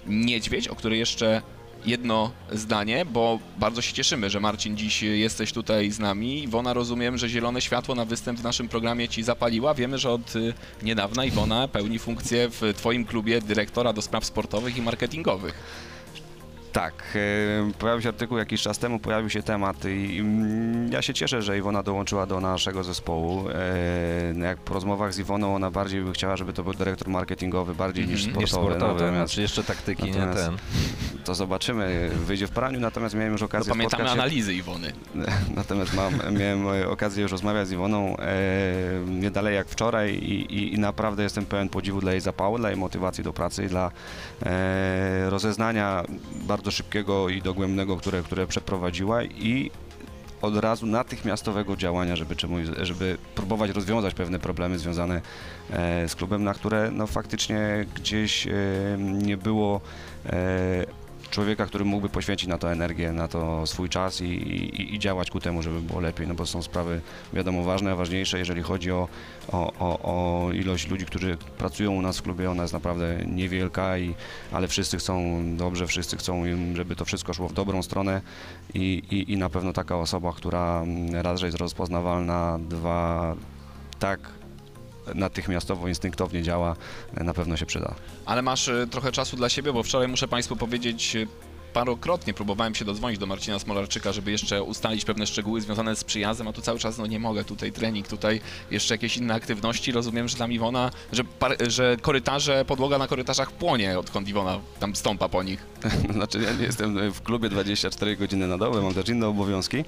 Speaker 3: Niedźwiedź, o której jeszcze jedno zdanie, bo bardzo się cieszymy, że Marcin dziś jesteś tutaj z nami. Iwona, rozumiem, że zielone światło na występ w naszym programie ci zapaliła. Wiemy, że od y, niedawna Iwona pełni funkcję w twoim klubie dyrektora do spraw sportowych i marketingowych.
Speaker 4: Tak, e, pojawił się artykuł jakiś czas temu, pojawił się temat i ja się cieszę, że Iwona dołączyła do naszego zespołu. E, no Jak po rozmowach z Iwoną ona bardziej by chciała, żeby to był dyrektor marketingowy bardziej niż
Speaker 3: Mhm.
Speaker 4: sportowy.
Speaker 5: Niż sportowy,
Speaker 4: natomiast
Speaker 5: znaczy jeszcze taktyki, nie
Speaker 4: natomiast
Speaker 5: ten.
Speaker 4: to zobaczymy, wyjdzie w praniu, natomiast miałem już
Speaker 3: No,
Speaker 4: okazję
Speaker 3: pamiętamy
Speaker 4: spotkać się...
Speaker 3: analizy Iwony.
Speaker 4: Natomiast mam, miałem okazję już rozmawiać z Iwoną e, nie dalej jak wczoraj i, i, i naprawdę jestem pełen podziwu dla jej zapału, dla jej motywacji do pracy i dla e, rozeznania bardzo szybkiego i dogłębnego, które, które przeprowadziła i od razu natychmiastowego działania, żeby, żeby próbować rozwiązać pewne problemy związane e, z klubem, na które no, faktycznie gdzieś e, nie było e, człowieka, który mógłby poświęcić na to energię, na to swój czas i, i, i działać ku temu, żeby było lepiej, no bo są sprawy wiadomo ważne, ważniejsze, jeżeli chodzi o, o, o, ilość ludzi, którzy pracują u nas w klubie, ona jest naprawdę niewielka, i, ale wszyscy chcą dobrze, wszyscy chcą, żeby to wszystko szło w dobrą stronę i, i, i na pewno taka osoba, która mm, raz, że jest rozpoznawalna, dwa, tak natychmiastowo, instynktownie działa, na pewno się przyda.
Speaker 3: Ale masz e, trochę czasu dla siebie, bo wczoraj muszę Państwu powiedzieć, e, parokrotnie próbowałem się dodzwonić do Marcina Smolarczyka, żeby jeszcze ustalić pewne szczegóły związane z przyjazdem, a tu cały czas no nie mogę, tutaj trening, tutaj jeszcze jakieś inne aktywności. Rozumiem, że tam Iwona, że, że korytarze, podłoga na korytarzach płonie, odkąd Iwona tam stąpa po nich.
Speaker 4: Znaczy ja nie jestem w klubie 24 godziny na dobę, mam też inne obowiązki.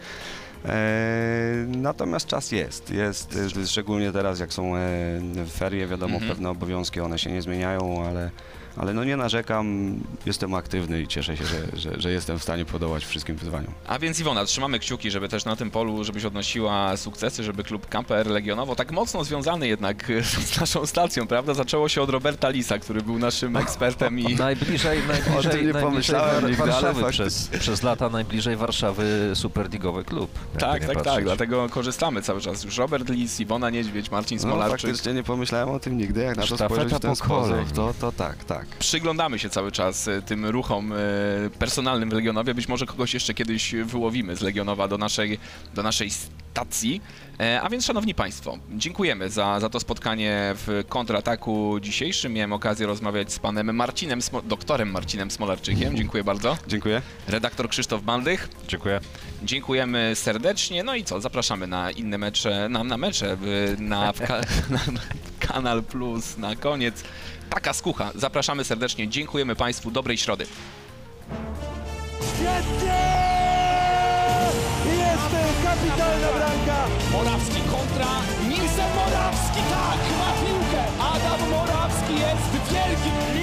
Speaker 4: E, natomiast czas jest, jest, szczególnie teraz jak są e, ferie, wiadomo,
Speaker 3: Mhm.
Speaker 4: pewne obowiązki, one się nie zmieniają, ale, ale no nie narzekam, jestem aktywny i cieszę się, że, że, że jestem w stanie podołać wszystkim wyzwaniom.
Speaker 3: A więc Iwona, trzymamy kciuki, żeby też na tym polu, żebyś odnosiła sukcesy, żeby klub KPR Legionowo, tak mocno związany jednak z naszą stacją, prawda? Zaczęło się od Roberta Lisa, który był naszym ekspertem i...
Speaker 5: Najbliżej, najbliżej,
Speaker 4: nie pomyślałem nigdy,
Speaker 5: Warszawy przez, przez lata najbliżej Warszawy superligowy klub.
Speaker 3: Tak, tak, tak,
Speaker 5: patrzeć.
Speaker 3: dlatego korzystamy cały czas. Już Robert Lis, Iwona Niedźwiedź, Marcin
Speaker 4: No
Speaker 3: Smolarczyk.
Speaker 4: faktycznie nie pomyślałem o tym nigdy, jak na to
Speaker 5: Sztafeta
Speaker 4: spojrzeć w ten
Speaker 5: pokoleń.
Speaker 4: sposób, to, to tak, tak.
Speaker 3: Przyglądamy się cały czas e, tym ruchom e, personalnym w Legionowie. Być może kogoś jeszcze kiedyś wyłowimy z Legionowa do naszej, do naszej stacji. E, A więc, szanowni państwo, dziękujemy za, za to spotkanie w kontrataku dzisiejszym. Miałem okazję rozmawiać z panem Marcinem, Smo- doktorem Marcinem Smolarczykiem. Dziękuję bardzo.
Speaker 4: Dziękuję.
Speaker 3: Redaktor Krzysztof Baldych.
Speaker 5: Dziękuję.
Speaker 3: Dziękujemy serdecznie. No i co, zapraszamy na inne mecze, na, na mecze, na, ka, na Kanal Plus na koniec. Taka skucha. Zapraszamy serdecznie. Dziękujemy Państwu. Dobrej środy.
Speaker 1: Jest kapitalna bramka!
Speaker 2: Morawski kontra Nilsen Morawski, tak, ma piłkę! Adam Morawski jest wielkim